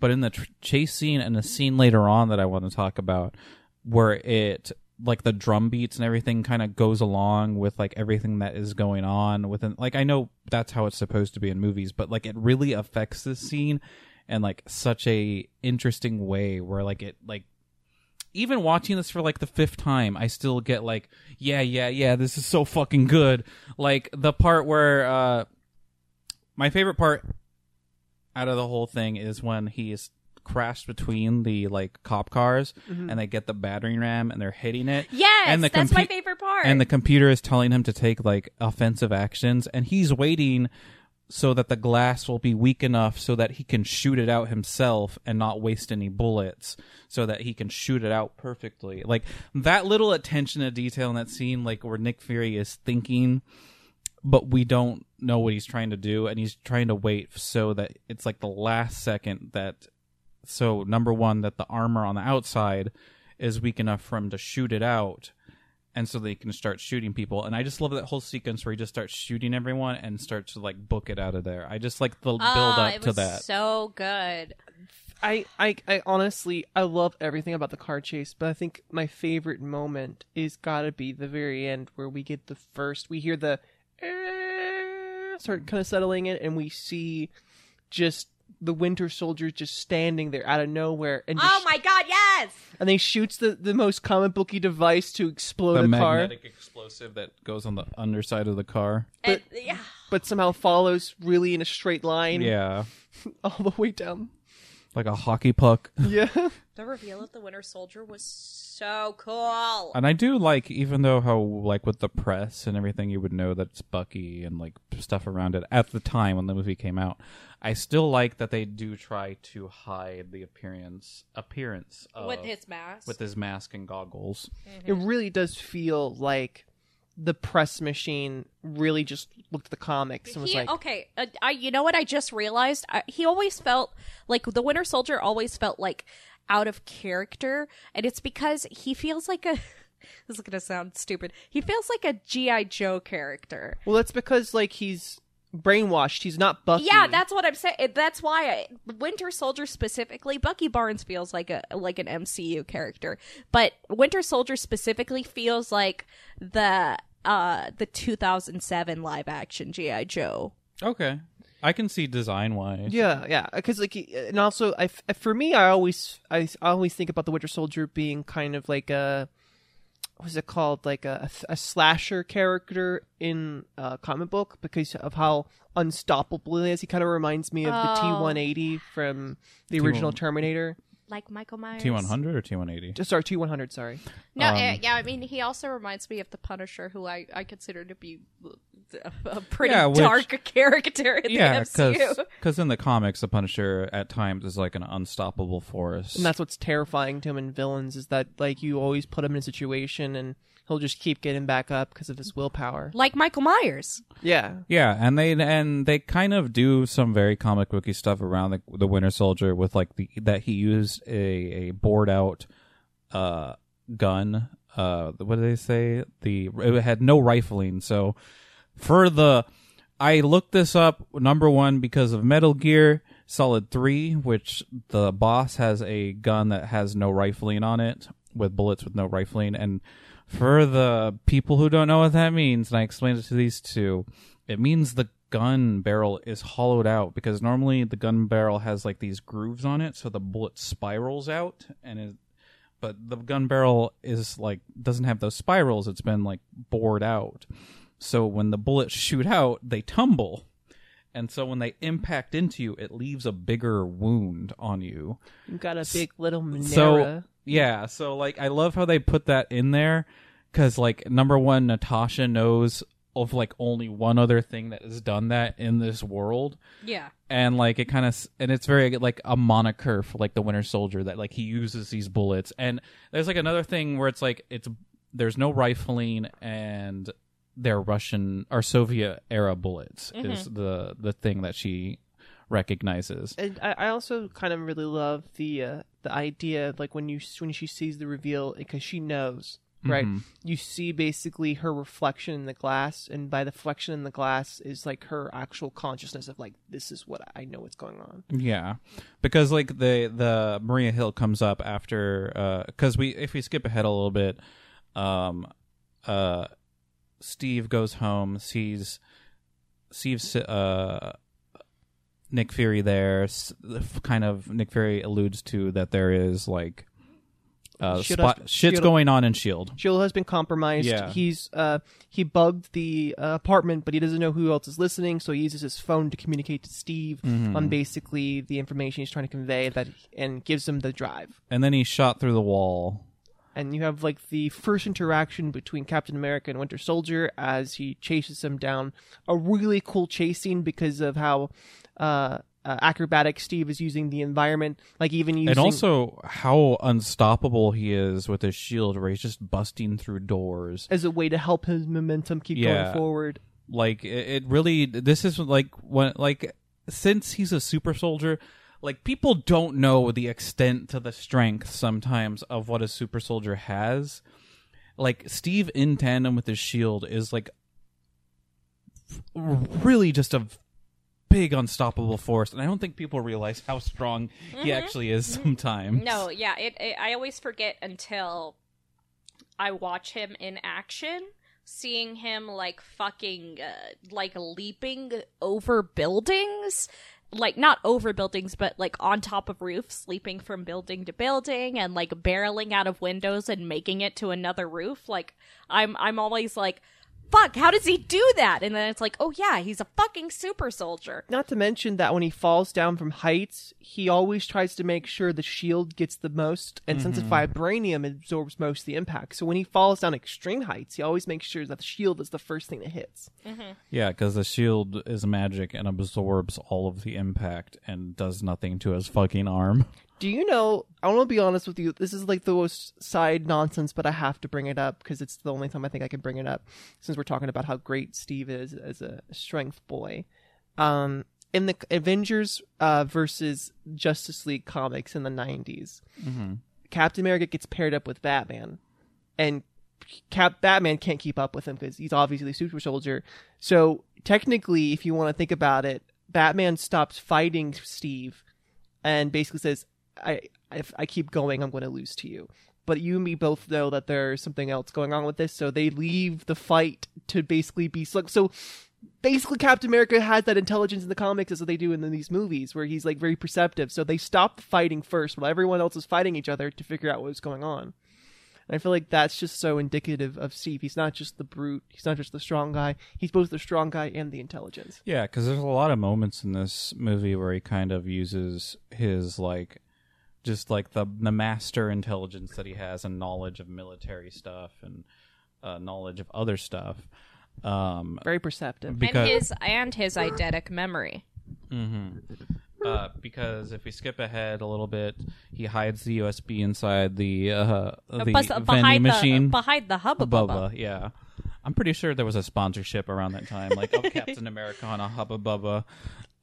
But in the tr- chase scene and the scene later on that I want to talk about where it like the drum beats and everything kind of goes along with like everything that is going on within like I know that's how it's supposed to be in movies but like it really affects this scene in like such a interesting way where like it like even watching this for like the fifth time I still get like yeah yeah yeah this is so fucking good. Like the part where uh my favorite part out of the whole thing is when he's crashed between the like cop cars and they get the battering ram and they're hitting it. Yes, and the that's my favorite part. and the computer is telling him to take like offensive actions and he's waiting so that the glass will be weak enough so that he can shoot it out himself and not waste any bullets so that he can shoot it out perfectly. Like that little attention to detail in that scene like where nick fury is thinking but we don't know what he's trying to do and he's trying to wait so that it's like the last second that so number one that the armor on the outside is weak enough for him to shoot it out and so they can start shooting people. And i just love that whole sequence where he just starts shooting everyone and starts to like book it out of there. I just like the build Ah, up it to that. So good. I, I I honestly I love everything about the car chase, but I think my favorite moment is gotta be the very end where we get the first we hear the eh, start kind of settling it, and we see just the winter soldiers just standing there out of nowhere and oh just, Oh my god, yes! and they shoots the, the most comic booky device to explode the a car. magnetic explosive that goes on the underside of the car. And, yeah. but somehow follows really in a straight line. Yeah. (laughs) All the way down. Like a hockey puck. (laughs) Yeah. The reveal of the Winter Soldier was so cool. and i do like even though how like with the press and everything you would know that it's bucky and like stuff around it at the time when the movie came out I still like that they do try to hide the appearance appearance of, with his mask. with his mask and goggles. It really does feel like the press machine really just looked at the comics and was he, like, okay, uh, I you know what I just realized? I, he always felt like the Winter Soldier always felt like out of character, and it's because he feels like a. (laughs) this is gonna sound stupid. He feels like a GI Joe character. well, that's because like he's brainwashed. He's not Bucky. Yeah, that's what I'm saying. That's why I, Winter Soldier specifically, Bucky Barnes feels like a like an MCU character, but Winter Soldier specifically feels like the uh the 2007 live action GI Joe. Okay, I can see design wise. Yeah, yeah, because like, and also, I f- for me, I always, I, I always think about the Winter Soldier being kind of like a, what's it called, like a, a slasher character in a comic book because of how unstoppable he is. He kind of reminds me of the oh. T Oh. one eighty from the original T1. Terminator. Like Michael Myers. T one hundred or T one eighty. Just sorry, T one hundred. Sorry. No, Um, uh, yeah, I mean, he also reminds me of the Punisher, who I, I consider to be a, a pretty Yeah, which- dark character in Yeah, the MCU. because in the comics, the Punisher at times is like an unstoppable force. And that's what's terrifying to him in villains is that like you always put him in a situation and he'll just keep getting back up because of his willpower. Like Michael Myers. Yeah. Yeah, and they and they kind of do some very comic booky stuff around the the Winter Soldier with like the that he used a a bored out uh gun. Uh, what do they say? The it had no rifling. So for the, I looked this up. Number one because of Metal Gear Solid Three, which the boss has a gun that has no rifling on it with bullets with no rifling, and for the people who don't know what that means, and I explained it to these two, it means the gun barrel is hollowed out because normally the gun barrel has like these grooves on it, so the bullet spirals out, and it, but the gun barrel is like doesn't have those spirals. It's been like bored out, so when the bullets shoot out, they tumble. And so when they impact into you, it leaves a bigger wound on you. You've got a big little Monera. So yeah, so like I love how they put that in there because like number one, Natasha knows of like only one other thing that has done that in this world, Yeah. and like it kind of and it's very like a moniker for like the Winter Soldier that like he uses these bullets, and there's like another thing where it's like it's there's no rifling and they're Russian or Soviet era bullets is the the thing that she recognizes. And I, I also kind of really love the uh, the idea like when you when she sees the reveal because she knows right? Mhm. you see basically her reflection in the glass and by the reflection in the glass is like her actual consciousness of like this is what i know what's going on. Yeah, because like the the Maria Hill comes up after uh because we if we skip ahead a little bit, um, uh, Steve goes home, sees sees uh Nick Fury there. Kind of Nick Fury alludes to that there is like uh spot, has- shit's shit- going on in Shield. Shield has been compromised. Yeah. He's uh he bugged the uh, apartment, but he doesn't know who else is listening, so he uses his phone to communicate to Steve Mm-hmm. on basically the information he's trying to convey that and gives him the drive. And then he shot through the wall. And you have like the first interaction between Captain America and Winter Soldier as he chases him down. A really cool chase scene because of how uh, uh, acrobatic Steve is using the environment, like even using And also how unstoppable he is with his shield, where he's just busting through doors. as a way to help his momentum keep Yeah. going forward. like it, it really this is like when like since he's a super soldier like people don't know the extent to the strength sometimes of what a super soldier has like steve in tandem with his shield is like really just a big unstoppable force and i don't think people realize how strong he actually is sometimes No, yeah, it, it. I always forget until I watch him in action, seeing him like fucking uh, like leaping over buildings. Like not over buildings, but like on top of roofs, leaping from building to building, and like barreling out of windows and making it to another roof. Like I'm, I'm always like, fuck, how does he do that? And then it's like, oh yeah, he's a fucking super soldier. Not to mention that when he falls down from heights, he always tries to make sure the shield gets the most, and since it's mm-hmm. vibranium, it absorbs most of the impact. So when he falls down extreme heights, he always makes sure that the shield is the first thing that hits. Mm-hmm. Yeah, because the shield is magic and absorbs all of the impact and does nothing to his fucking arm. Do you know? I want to be honest with you. This is like the most side nonsense, but I have to bring it up because it's the only time I think I can bring it up since we're talking about how great Steve is as a strength boy. Um, in the Avengers uh, versus Justice League comics in the 90s, Captain America gets paired up with Batman, and Cap Batman can't keep up with him because he's obviously a super soldier. So technically, if you want to think about it, Batman stops fighting Steve and basically says, "I if I keep going, I'm going to lose to you." But you and me both know that there's something else going on with this, so they leave the fight to basically be so. so basically, Captain America has that intelligence in the comics as they do in these movies, where he's like very perceptive. So they stopped fighting first, while everyone else is fighting each other to figure out what's going on. And I feel like that's just so indicative of Steve. He's not just the brute. He's not just the strong guy. He's both the strong guy and the intelligence. Yeah, because there's a lot of moments in this movie where he kind of uses his like, just like the the master intelligence that he has and knowledge of military stuff and uh, knowledge of other stuff. Um, Very perceptive. because and his and his eidetic memory. uh, because if we skip ahead a little bit, he hides the USB inside the uh, the Bus- vending behind machine. the behind the hubba bubba. Bubba, yeah. I'm pretty sure there was a sponsorship around that time, like of (laughs) Captain America on a Hubba Bubba.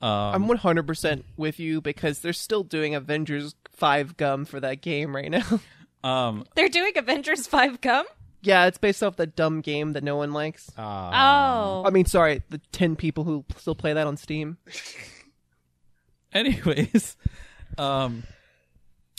Um, I'm 100% with you because they're still doing Avengers 5 gum for that game right now. (laughs) um, They're doing Avengers Five gum. yeah, it's based off the dumb game that no one likes. uh, Oh, I mean, sorry, the 10 people who still play that on Steam. (laughs) anyways, um,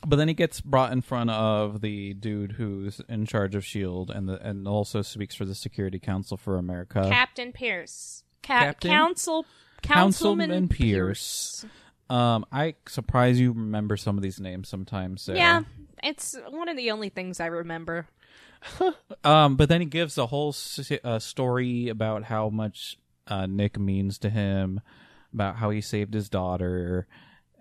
but then he gets brought in front of the dude who's in charge of Shield, and the and also speaks for the Security Council for America. Captain Pierce. Ca- Captain? Council. Councilman Councilman Pierce. Um, I surprise you remember some of these names sometimes. Sarah. Yeah, it's one of the only things I remember. (laughs) Um, but then he gives a whole s- uh, story about how much uh, Nick means to him, about how he saved his daughter,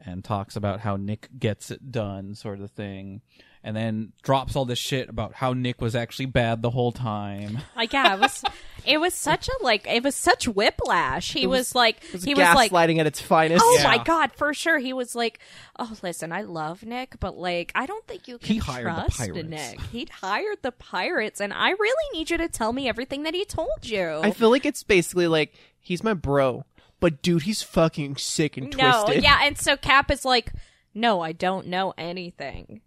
and talks about how Nick gets it done, sort of thing. And then drops all this shit about how Nick was actually bad the whole time. (laughs) Like, yeah, it was. it was such a like. It was such whiplash. He was, like. It was he was like. gaslighting at its finest. Oh Yeah. my god, for sure. He was like, "Oh, listen, I love Nick, but like, I don't think you can He hired the trust pirates." Nick. He hired the pirates, and I really need you to tell me everything that he told you." I feel like it's basically like, he's my bro, but dude, he's fucking sick and no, twisted. yeah, and so Cap is like, "No, I don't know anything."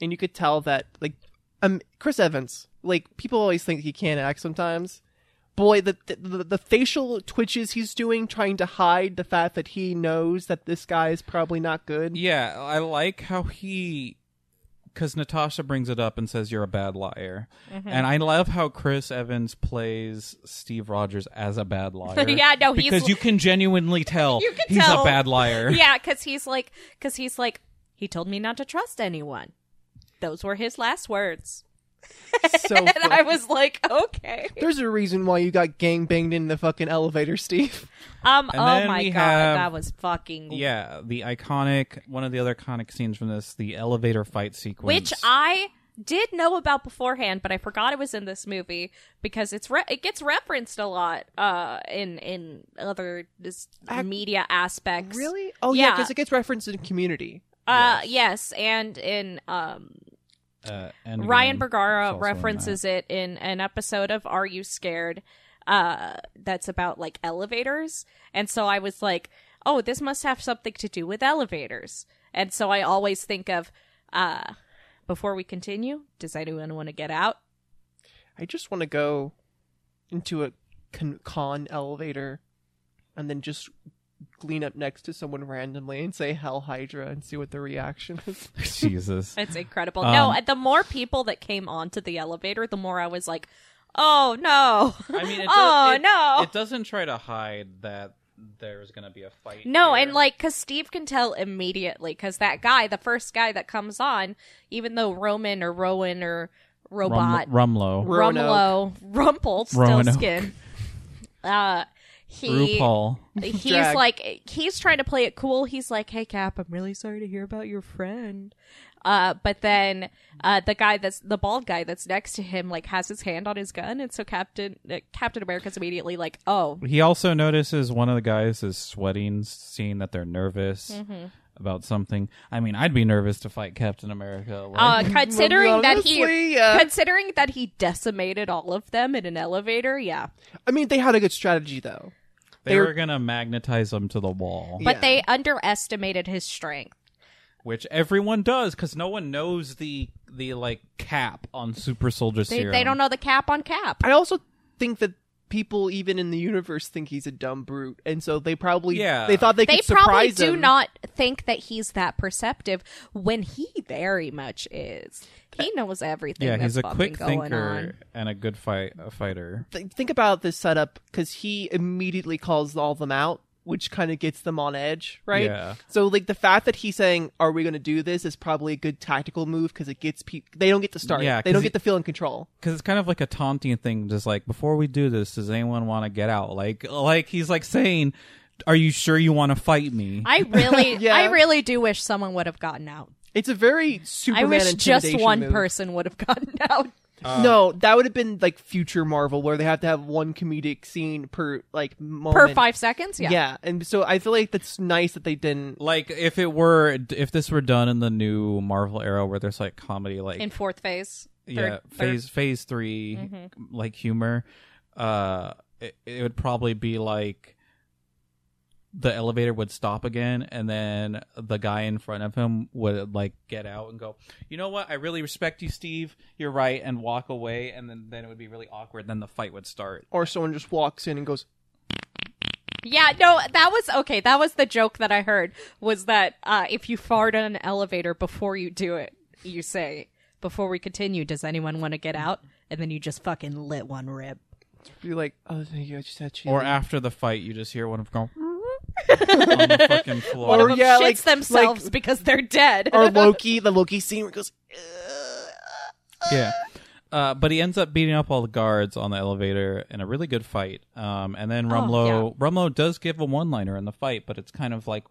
And you could tell that, like, um, Chris Evans, like, people always think he can't act sometimes. Boy, the, the the facial twitches he's doing, trying to hide the fact that he knows that this guy is probably not good. Yeah, I like how he. Because Natasha brings it up and says you're a bad liar, Mm-hmm. and I love how Chris Evans plays Steve Rogers as a bad (laughs) liar. Yeah, no, he's- because you can genuinely tell You can he's tell. a bad liar. (laughs) yeah, because he's like, because he's like, he told me not to trust anyone. Those were his last words, So (laughs) and funny. I was like, okay. There's a reason why you got gang banged in the fucking elevator, Steve. Um. And oh my god, have- that was fucking. Yeah, the iconic one of the other iconic scenes from this, the elevator fight sequence. Which I did know about beforehand, but I forgot it was in this movie because it's re- it gets referenced a lot uh in in other this media aspects. Really? Oh yeah, Yeah. because it gets referenced in Community. Uh yes, and in um uh, Endgame Ryan Bergara references it in an episode of Are You Scared? Uh, that's about like elevators. And so I was like, oh, this must have something to do with elevators. And so I always think of, uh, before we continue, does anyone want to get out? I just want to go into a con-, con elevator and then just lean up next to someone randomly and say Hail Hydra and see what the reaction is. (laughs) Jesus. It's incredible. Um, no, the more people that came onto the elevator, the more I was like, oh no. I mean, it, (laughs) oh does, it, no. it doesn't try to hide that there's going to be a fight. No, here. and like, cause Steve can tell immediately, cause that guy, the first guy that comes on, even though Roman or Rowan or robot Rum- Rumlow. Roanoke. Rumlo, Roanoke. Rumpelstiltskin. (laughs) Uh, he RuPaul. (laughs) he's Drag. like he's trying to play it cool. He's like, "Hey Cap, I'm really sorry to hear about your friend." Uh, but then uh, the guy that's the bald guy that's next to him like has his hand on his gun, and so Captain uh, Captain America's immediately like, "Oh, He also notices one of the guys is sweating, seeing that they're nervous Mm-hmm. About something. I mean, I'd be nervous to fight Captain America. Uh, Like, considering that he honestly, uh, considering that he decimated all of them in an elevator, yeah. I mean, they had a good strategy though. they they're- were gonna magnetize him to the wall, But Yeah. they underestimated his strength. which everyone does because no one knows the the like cap on Super Soldier They, Serum. they don't know the cap on cap. I also think that people even in the universe think he's a dumb brute, and so they probably Yeah. they thought they, They could surprise him. They probably do not think that he's that perceptive when he very much is. He uh, knows everything. Yeah, that's he's a quick going thinker on. and a good fight a fighter. Th- think about this setup because he immediately calls all of them out, which kind of gets them on edge, right? Yeah. So like the fact that he's saying, "Are we going to do this?" is probably a good tactical move because it gets people. They don't get to start. Yeah, they don't 'cause get to feel in control. because it's kind of like a taunting thing just like before we do this does anyone want to get out like like he's like saying are you sure you want to fight me I really, (laughs) Yeah. I really do wish someone would have gotten out. It's a very Superman I wish just one move. person would have gotten (laughs) out. No, that would have been like future Marvel, where they have to have one comedic scene per like moment Per five seconds, yeah. Yeah. and so I feel like that's nice that they didn't. like if it were if this were done in the new marvel era where there's like comedy like In fourth phase. yeah Third- third- phase phase 3 Mm-hmm. like humor uh it, it would probably be like the elevator would stop again and then the guy in front of him would like get out and go you know what i really respect you steve you're right and walk away and then then it would be really awkward then the fight would start Or someone just walks in and goes, Yeah, no, that was okay. That was the joke that I heard was that uh, if you fart on an elevator before you do it, you say, "Before we continue, does anyone want to get out?" And then you just fucking lit one rib. be like, "Oh, thank you, I just had chili." or after the fight you just hear one of them go on the (laughs) fucking floor One Or of them yeah, shits like- themselves like- because they're dead. or (laughs) Loki, the Loki scene where it goes, Yeah. Uh, but he ends up beating up all the guards on the elevator in a really good fight. Um, and then Oh, Rumlow Rumlow does give a one liner in the fight, but it's kind of like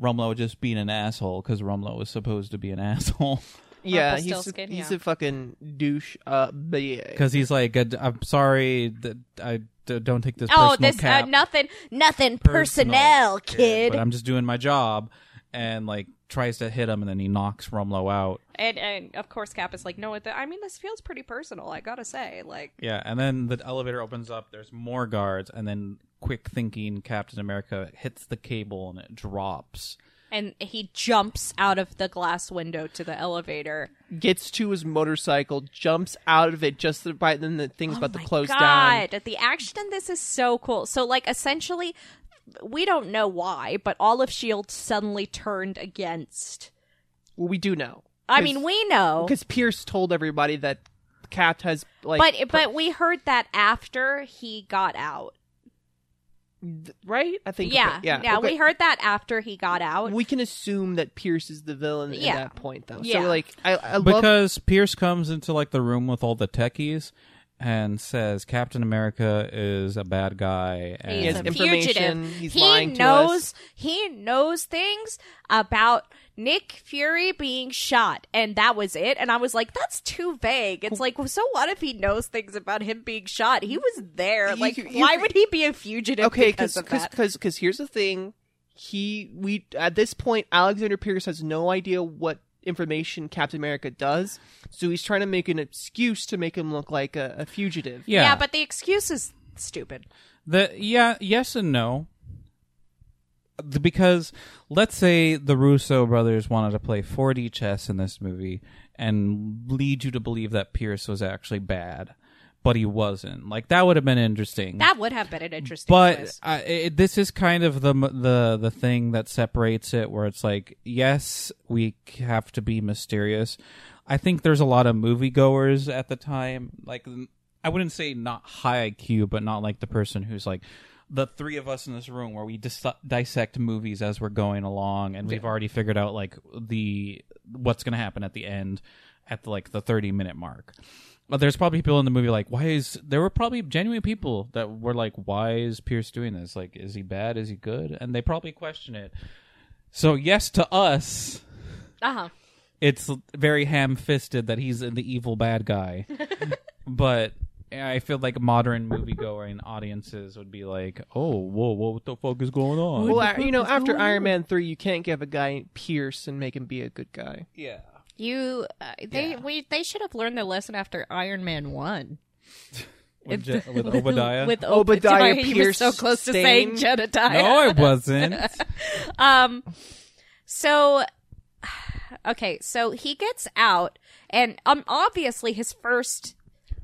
Rumlow just being an asshole because Rumlow was supposed to be an (laughs) asshole. "Yeah, he's a, he's yeah. a fucking douche." Uh, Because he's like, I'm sorry that I d- don't take this. oh, personal this uh, nothing, nothing personal. personnel, Yeah, kid. but I'm just doing my job, and like tries to hit him, and then he knocks Rumlow out. and and of course, Cap is like, "No, it- I mean, this feels pretty personal. I gotta say, like." Yeah, and then the elevator opens up. There's more guards, and then quick thinking Captain America hits the cable and it drops. And he jumps out of the glass window to the elevator. gets to his motorcycle, jumps out of it just by then the thing's oh about to Oh close down. God, the action in this is so cool. So, like, essentially, we don't know why, but all of Shield suddenly turned against. Well, we do know. I mean, we know, because Pierce told everybody that Cap has like, but but we heard that after he got out. Right? I think Yeah, okay, yeah, okay. We heard that after he got out. We can assume that Pierce is the villain Yeah. at that point, though. Yeah. So, like, I, I love Because Pierce comes into like the room with all the techies and says Captain America is a bad guy and He's has a information, fugitive. he's he lying to knows. us. He knows things about Nick Fury being shot, and that was it. And I was like, that's too vague. It's like, so what if he knows things about him being shot? He was there. You- Like, you- why would he be a fugitive? okay, because of because because here's the thing, he we at this point Alexander Pierce has no idea what information Captain America does, so he's trying to make an excuse to make him look like a, a fugitive. yeah, yeah, but the excuse is stupid. the yeah yes and no. Because let's say the Russo brothers wanted to play 4D chess in this movie and lead you to believe that Pierce was actually bad, but he wasn't. Like that would have been interesting. That would have been an interesting. but twist. uh, it, this is kind of the the the thing that separates it where it's like yes we have to be mysterious i think there's a lot of moviegoers at the time like i wouldn't say not high iq but not like the person who's like the three of us in this room where we dis- dissect movies as we're going along and we've already figured out like the what's going to happen at the end at the, like the 30 minute mark. But there's probably people in the movie like, why is there were probably genuine people that were like, why is Pierce doing this? Like, is he bad? Is he good? And they probably question it. So yes, to us, Uh huh. it's very ham fisted that he's the evil bad guy. (laughs) but I feel like modern movie-going audiences would be like, "Oh, whoa, whoa, what the fuck is going on?" Well, you know, after Iron Man three, you can't give a guy Pierce and make him be a good guy. yeah. You, uh, they, Yeah. we, they should have learned their lesson after Iron Man one. (laughs) With, Je- with Obadiah. (laughs) With Obadiah Obadiah, you were Pierce so close to Stane. saying Jedediah. no, I wasn't. (laughs) Um, so, (sighs) okay, so he gets out, and um, obviously his first.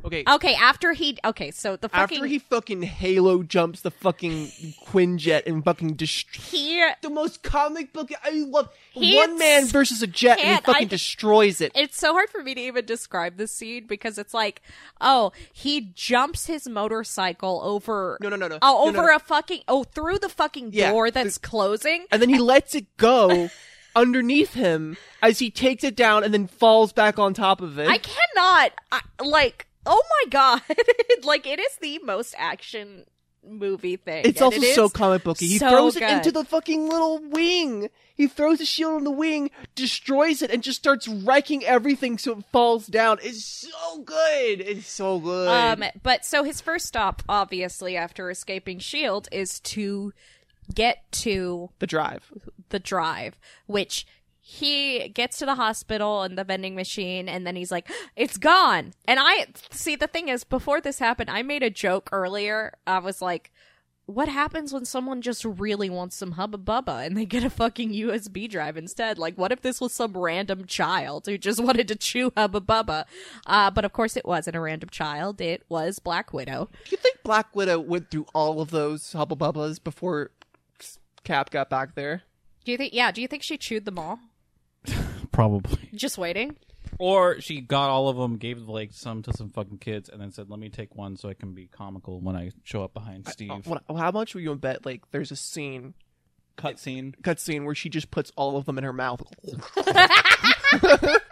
Okay, Okay, after he. Okay, so the fucking after he fucking Halo jumps the fucking Quinjet and fucking destroys. he The most comic book I love. One man versus a jet and he fucking I- destroys it. it's so hard for me to even describe this scene because it's like, oh, he jumps his motorcycle over. No, no, no, no. Oh, No, no, over no. a fucking. Oh, through the fucking Yeah, door the- that's closing. and then he (laughs) lets it go underneath him as he takes it down and then falls back on top of it. I cannot. I, like, oh my god! (laughs) like, it is the most action movie thing. it's also it so comic booky. He so throws it into the fucking little wing. He throws the shield on the wing, destroys it, and just starts wrecking everything so it falls down. It's so good. It's so good. Um, but so his first stop, obviously, after escaping Shield, is to get to the drive. the drive, which he gets to the hospital and the vending machine, and then he's like, "It's gone." And I see the thing is, before this happened, I made a joke earlier. I was like. What happens when someone just really wants some Hubba Bubba and they get a fucking USB drive instead? Like, what if this was some random child who just (laughs) wanted to chew Hubba Bubba? Uh, but of course, it wasn't a random child. It was Black Widow. Do you think Black Widow went through all of those Hubba Bubbas before Cap got back there? Do you think? Yeah. Do you think she chewed them all? Probably. (laughs) Just waiting. Or she got all of them, gave like some to some fucking kids, and then said, "Let me take one so I can be comical when I show up behind Steve." Uh, what- how much would you bet? Like, there's a scene, Cut scene. cut scene where she just puts all of them in her mouth. (laughs)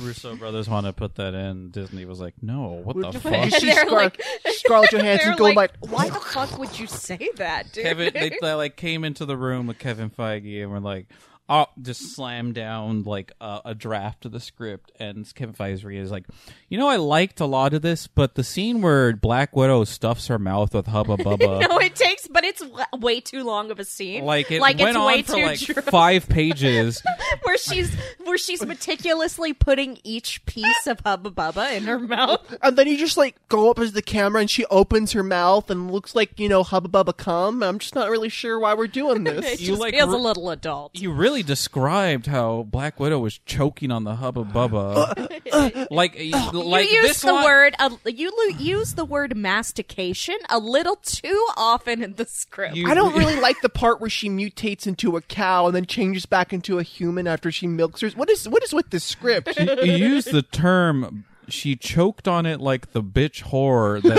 Russo brothers want to put that in. Disney was like, "No, what the You fuck?" see (laughs) They're Scar- like- Scarlett Johansson They're going like, like, why the fuck would you say that, dude? Kevin, they, they like came into the room with Kevin Feige and were like, "Oh, just slam down like a, a draft of the script." And Kevin Feige is like, "You know, I liked a lot of this, but the scene where Black Widow stuffs her mouth with Hubba (laughs) Bubba." no, it takes, but it's w- way too long of a scene. Like it like went it's way on for too like dr- five (laughs) pages. where she's where she's meticulously putting each piece of Hubba Bubba in her mouth. and then you just like go up as the camera and she opens her mouth and looks like you know Hubba Bubba come. I'm just not really sure why we're doing (laughs) It this. You, just like, feels re- a little adult. You really described how Black Widow was choking on the Hubba Bubba, (laughs) like like you use the line- word uh, you lo- use the word mastication a little too often in the script. You- I don't really like the part where she mutates into a cow and then changes back into a human after she milks her. What is what is with this script? you used the term she choked on it like the bitch whore that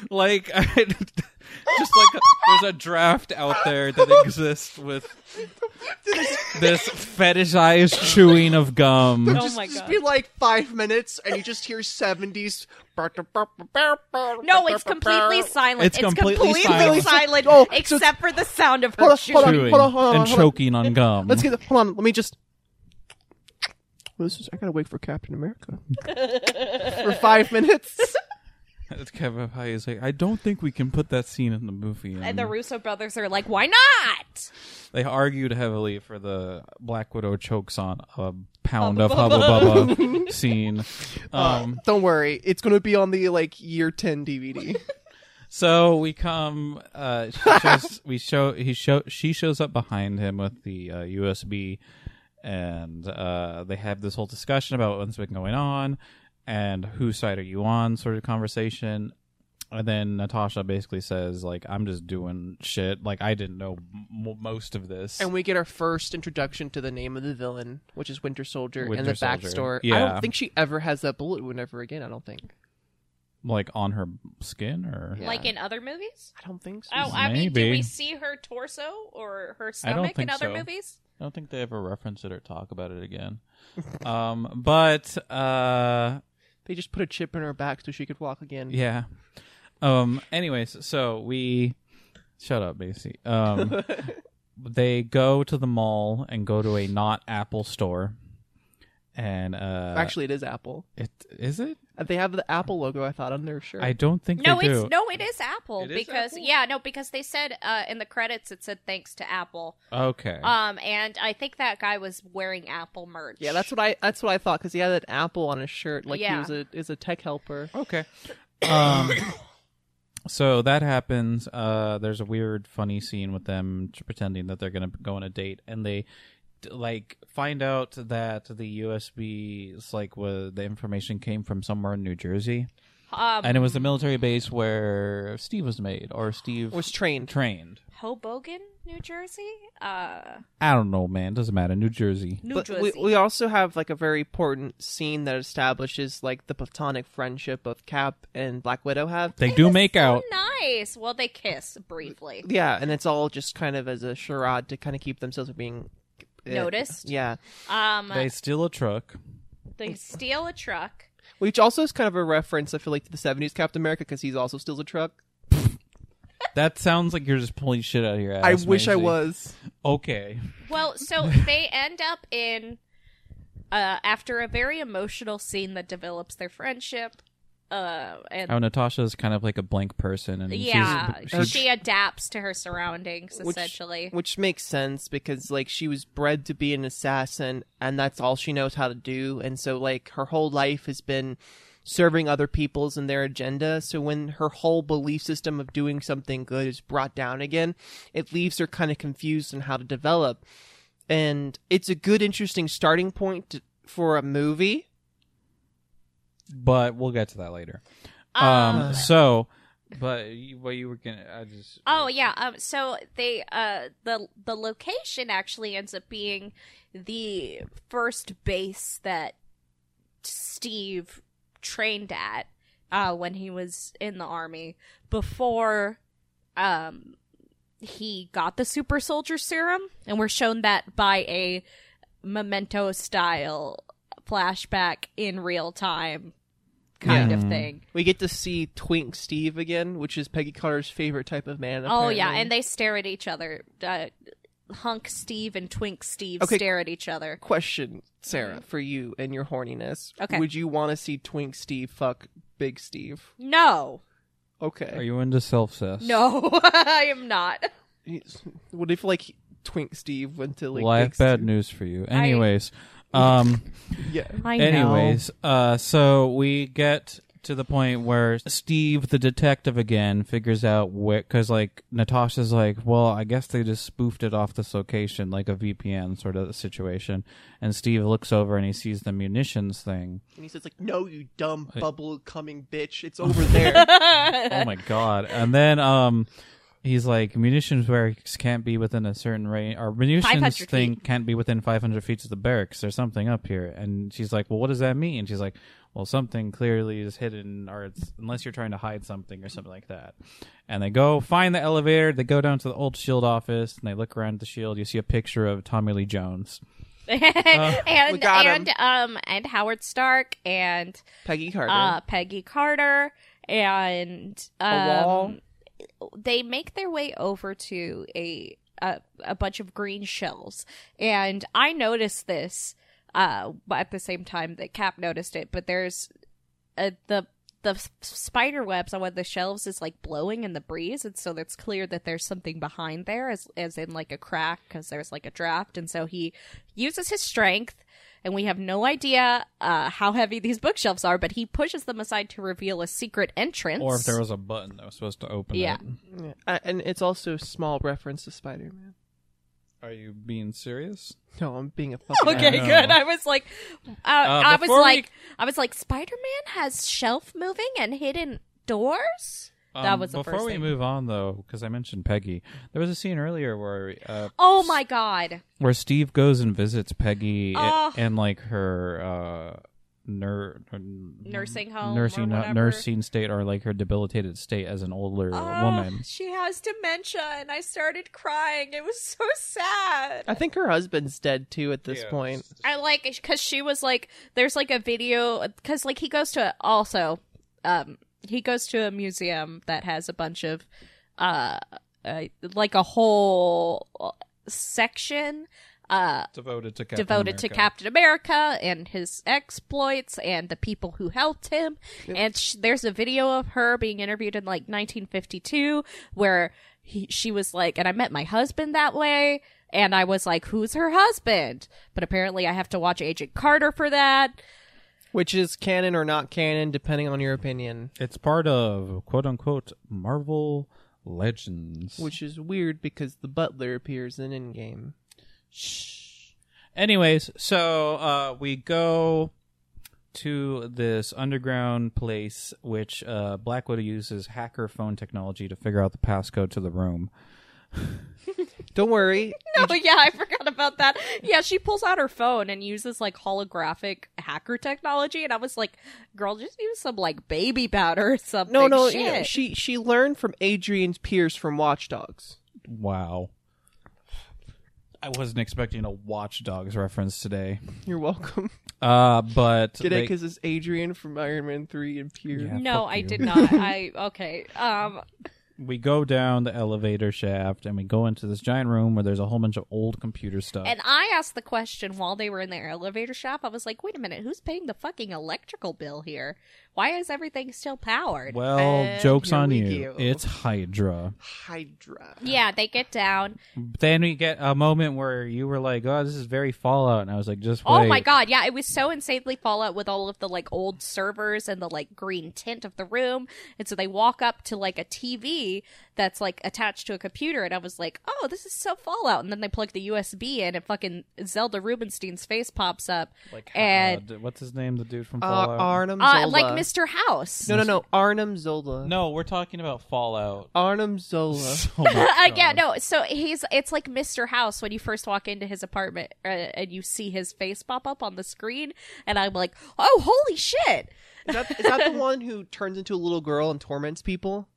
she (laughs) like, (laughs) like just like there's a draft out there that exists with this fetishized chewing of gum oh just, my just be like five minutes and you just hear seventies. No, it's completely silent. It's completely silent, silent. Oh, so except for the sound of her Hold on, chewing. hold on. hold on, hold on, and choking on gum Let's get. Hold on. Let me just. Well, this is, I gotta wait for Captain America (laughs) for five minutes. Kevin Feige is like I don't think we can put that scene in the movie And the Russo brothers are like, "Why not?" They argued heavily for the Black Widow chokes on a pound of Hubba Bubba (laughs) scene. Um, Don't worry, it's gonna be on the like year ten DVD. (laughs) so we come. Uh, she (laughs) shows, we show he show she shows up behind him with the uh, USB, and uh, they have this whole discussion about what's been going on and whose side are you on, sort of conversation. And then Natasha basically says, like, I'm just doing shit. Like, I didn't know m- most of this. and we get our first introduction to the name of the villain, which is Winter Soldier, and the Soldier. backstory. I don't think she ever has that bullet wound ever again. I don't think. like, on her skin or. Yeah. Like in other movies? I don't think so. Oh, I mean, do we see her torso or her stomach in other so. movies? I don't think they ever reference it or talk about it again. (laughs) um, but uh, They just put a chip in her back so she could walk again. yeah. Um. Anyways, so we shut up, Macy. Um, (laughs) they go to the mall and go to a not Apple store, and uh, Actually, it is Apple. it is it. Uh, They have the Apple logo. I thought on their shirt. I don't think No, they it's do. no, it is Apple It is because Apple? yeah, no, because they said uh, in the credits it said thanks to Apple. Okay. Um, and I think that guy was wearing Apple merch. yeah, that's what I. That's what I thought because he had an Apple on his shirt, like he Yeah. was a is a tech helper. Okay. Um. (coughs) So that happens. Uh, there's a weird, funny scene with them t- pretending that they're gonna go on a date, and they d- like find out that the USB, is like, was the information came from somewhere in New Jersey, um, and it was the military base where Steve was made, or Steve Was trained. trained. Hoboken, New Jersey. Uh, I don't know, man. Doesn't matter. New Jersey. New but Jersey. we, we also have like a very important scene that establishes like the platonic friendship of Cap and Black Widow have. They do make so out. nice. Well, they kiss briefly. Yeah, and it's all just kind of as a charade to kind of keep themselves from being Noticed? Yeah, Um, They steal a truck. they steal a truck. which also is kind of a reference. I feel like to the '70s Captain America because he's also steals a truck. That sounds like you're just pulling shit out of your ass. I wish I was. Okay. Well, (laughs) so they end up in uh, after a very emotional scene that develops their friendship. Uh, and How Natasha's kind of like a blank person, and yeah, she's, she adapts to her surroundings Which- essentially. Which makes sense because like she was bred to be an assassin and that's all she knows how to do and so like her whole life has been serving other people's and their agenda so when her whole belief system of doing something good is brought down again it leaves her kind of confused on how to develop and it's a good interesting starting point to, for a movie but we'll get to that later. Um, Um, so, but you, what you were gonna, I just, Oh yeah. Um. So they uh the the location actually ends up being the first base that Steve trained at uh when he was in the army before um he got the super soldier serum and we're shown that by a memento style flashback in real time kind Yeah. of thing. we get to see twink steve again which is peggy carter's favorite type of man Oh yeah, and they stare at each other. Uh, Hunk Steve and Twink Steve Okay. stare at each other. question, Sarah, for you and your horniness. Okay. Would you want to see Twink Steve fuck Big Steve? No, Okay. are you into self cess? no, (laughs) I am not. What if like Twink Steve went to like? well, I have Big bad Steve? news for you. Anyways, um, Yeah. I anyways, uh, so we get to the point where Steve, the detective, again figures out where, because like Natasha's like, well, I guess they just spoofed it off this location, like a VPN sort of situation. And Steve looks over and he sees the munitions thing. And he says like, "No, you dumb bubble coming bitch! It's over there." (laughs) oh my god! And then um, he's like, munitions barracks can't be within a certain range, or munitions thing feet. can't be within 500 feet of the barracks. There's something up here, and she's like, well, what does that mean? And she's like, well, something clearly is hidden, or it's unless you're trying to hide something or something like that. And they go find the elevator. They go down to the old Shield office, and they look around the Shield. You see a picture of Tommy Lee Jones. (laughs) and and um and Howard Stark and Peggy Carter. uh Peggy Carter and um, wall. They make their way over to a, a a bunch of green shells. And i noticed this uh at the same time that cap noticed it but there's uh, the the spider webs on one of the shelves is like blowing in the breeze and so it's clear that there's something behind there as as in like a crack because there's like a draft and so he uses his strength and we have no idea uh, how heavy these bookshelves are but he pushes them aside to reveal a secret entrance Or if there was a button that was supposed to open Yeah. it. Yeah. Uh, and it's also a small reference to Spider Man. Are you being serious? No, I'm being a (laughs) fucking. Okay, know. good. I was like, uh, I was before we- like, I was like, Spider Man has shelf moving and hidden doors. That Um, was the before first we thing. move on though because i mentioned peggy there was a scene earlier where uh Oh my god! where steve goes and visits peggy a- Oh. and like her uh ner- Nursing home nursing whatever. nursing state or like her debilitated state as an older Oh, woman. She has dementia, and I started crying. It was so sad. I think her husband's dead too at this point. I like because she was like, there's like a video because like he goes to also, um, he goes to a museum that has a bunch of, uh, uh like a whole section, uh, Devoted to Captain devoted to America. Captain America and his exploits and the people who helped him. And sh- there's a video of her being interviewed in like 1952 where he, she was like, and I met my husband that way. And I was like, who's her husband? But apparently I have to watch Agent Carter for that. Which is canon or not canon, depending on your opinion. It's part of quote unquote Marvel Legends. Which is weird because the butler appears in Endgame. Shh. Anyways, so uh, we go to this underground place, which uh, Black Widow uses hacker phone technology to figure out the passcode to the room. (laughs) Don't worry. (laughs) Oh yeah, I forgot about that. Yeah, she pulls out her phone and uses like holographic hacker technology, and I was like, "Girl, just use some like baby powder or something." No, no, Shit. yeah, she she learned from Adrian Pierce from Watch Dogs. Wow. I wasn't expecting a Watch Dogs reference today. You're welcome. Uh, but Get it? Because it's Adrian from Iron Man 3 and Pierce. Yeah. no, I you. did not. I okay. Um, we go down the elevator shaft and we go into this giant room where there's a whole bunch of old computer stuff. and I asked the question while they were in their elevator shaft. I was like, "Wait a minute, who's paying the fucking electrical bill here? Why is everything still powered?" well, And jokes on you. go. It's Hydra. Hydra. yeah, they get down. Then we get a moment where you were like, "Oh, this is very Fallout," and I was like, "Just wait." Oh my god, yeah, it was so insanely Fallout with all of the like old servers and the like green tint of the room. And so they walk up to like a TV that's like attached to a computer, and I was like, oh, this is so Fallout. And then they plug the USB in, and fucking Zelda Rubinstein's face pops up, Like, and uh, what's his name? The dude from Uh, Fallout. Arnim uh, like Mr. House. No, no, no. Arnim Zola. no, we're talking about Fallout. Arnim Zola. My Uh, yeah, no. So he's it's like Mr. House when you first walk into his apartment uh, and you see his face pop up on the screen, and I'm like, oh, holy shit! Is that, is that the (laughs) one who turns into a little girl and torments people?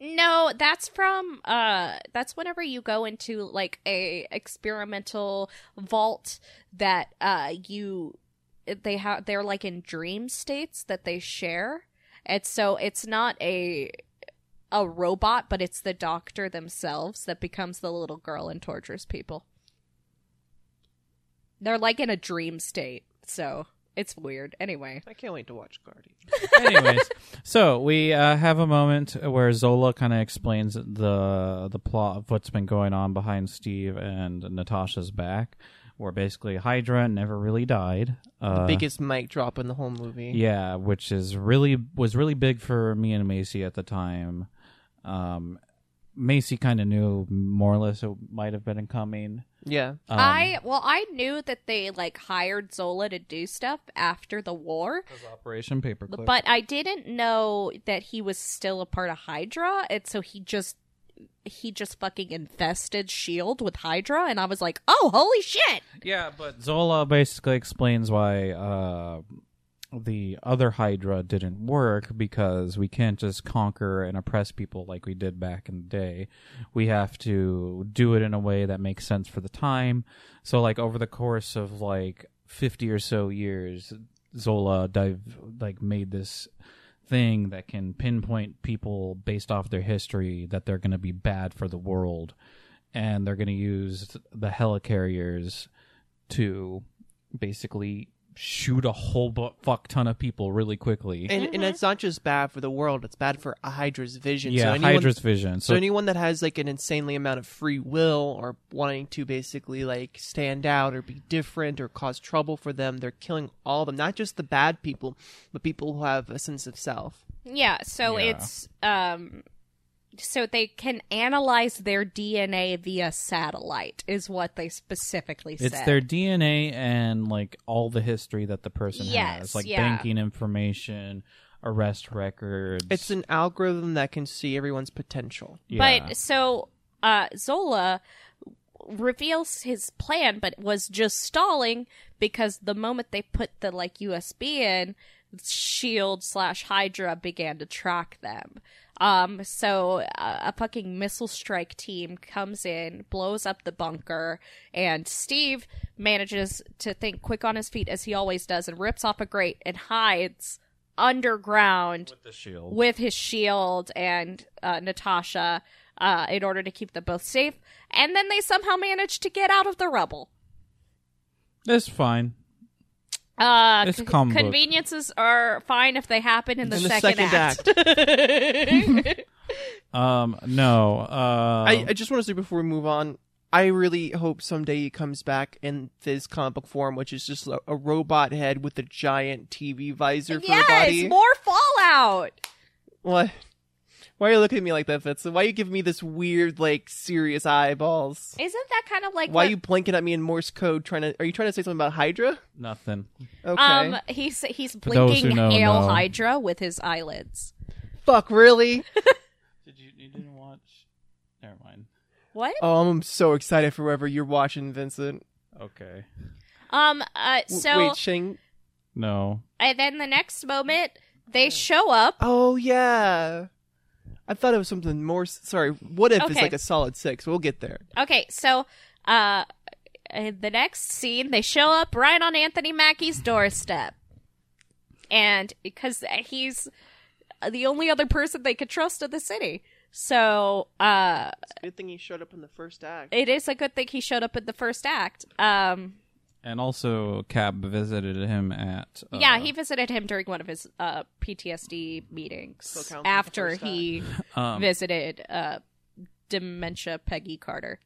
No, that's from uh that's whenever you go into like a experimental vault that uh you they have they're like in dream states that they share. And so it's not a a robot, but it's the doctor themselves that becomes the little girl and tortures people. They're like in a dream state. So it's weird. Anyway. I can't wait to watch Guardian. (laughs) Anyways, so we uh, have a moment where Zola kind of explains the the plot of what's been going on behind Steve and Natasha's back, where basically Hydra never really died. Uh, Biggest mic drop in the whole movie. yeah, which is really was really big for me and Macy at the time. Um, Macy kind of knew more or less it might have been coming. Yeah. Um, I well, I knew that they like hired Zola to do stuff after the war, Operation Paperclip. but I didn't know that he was still a part of Hydra, and so he just he just fucking infested Shield with Hydra, and I was like, oh, holy shit! Yeah, but Zola basically explains why uh, the other Hydra didn't work because we can't just conquer and oppress people like we did back in the day. We have to do it in a way that makes sense for the time. So, like over the course of like fifty or so years, Zola dive like made this thing that can pinpoint people based off their history that they're going to be bad for the world and they're going to use the helicarriers to basically shoot a whole bu- fuck ton of people really quickly. And, and it's not just bad for the world; it's bad for Hydra's vision. yeah, so anyone, Hydra's vision. So So, anyone that has like an insanely amount of free will or wanting to basically like stand out or be different or cause trouble for them, they're killing all of them. Not just the bad people, but people who have a sense of self. Yeah, so Yeah. it's um, so they can analyze their DNA via satellite, is what they specifically said. it's their DNA and like all the history that the person Yes, has, like yeah. banking information, arrest records. It's an algorithm that can see everyone's potential. yeah. But so uh Zola reveals his plan, but was just stalling because the moment they put the like USB in, Shield slash Hydra began to track them. Um, so uh, a fucking missile strike team comes in, blows up the bunker, and Steve manages to think quick on his feet as he always does, and rips off a grate and hides underground the shield. with his shield and uh, Natasha uh, in order to keep them both safe. And then they somehow manage to get out of the rubble. It's fine. Uh, It's con- comic book. conveniences are fine if they happen in the, In the second, second act. (laughs) Um, no. Uh, I, I just want to say before we move on, I really hope someday he comes back in this comic book form, which is just a, a robot head with a giant TV visor for a body. yes, body. more Fallout. What? Why are you looking at me like that, Fitz? Why are you giving me this weird, like, serious eyeballs? Isn't that kind of like Why are you blinking at me in Morse code? Trying to? Are you trying to say something about Hydra? nothing. Okay. Um, he's he's For those who blinking know, hail know. Hydra with his eyelids. Fuck, really? (laughs) Did you? You didn't watch? Never mind. What? oh, I'm so excited for whatever you're watching, Vincent. Okay. Um. Uh. W- So, Wait, Shang. No. and then the next moment, they show up. Oh yeah. I thought it was something more. Sorry. What if it's Okay. like a solid six? We'll get there. Okay, so uh in the next scene they show up right on Anthony Mackie's doorstep. And because he's the only other person they could trust in the city. So, uh It's a Good thing he showed up in the first act. it is a good thing he showed up in the first act. Um And also, Cap visited him at. Uh, yeah, he visited him during one of his uh PTSD meetings Still counts as the after he Um, (laughs) visited uh dementia Peggy Carter.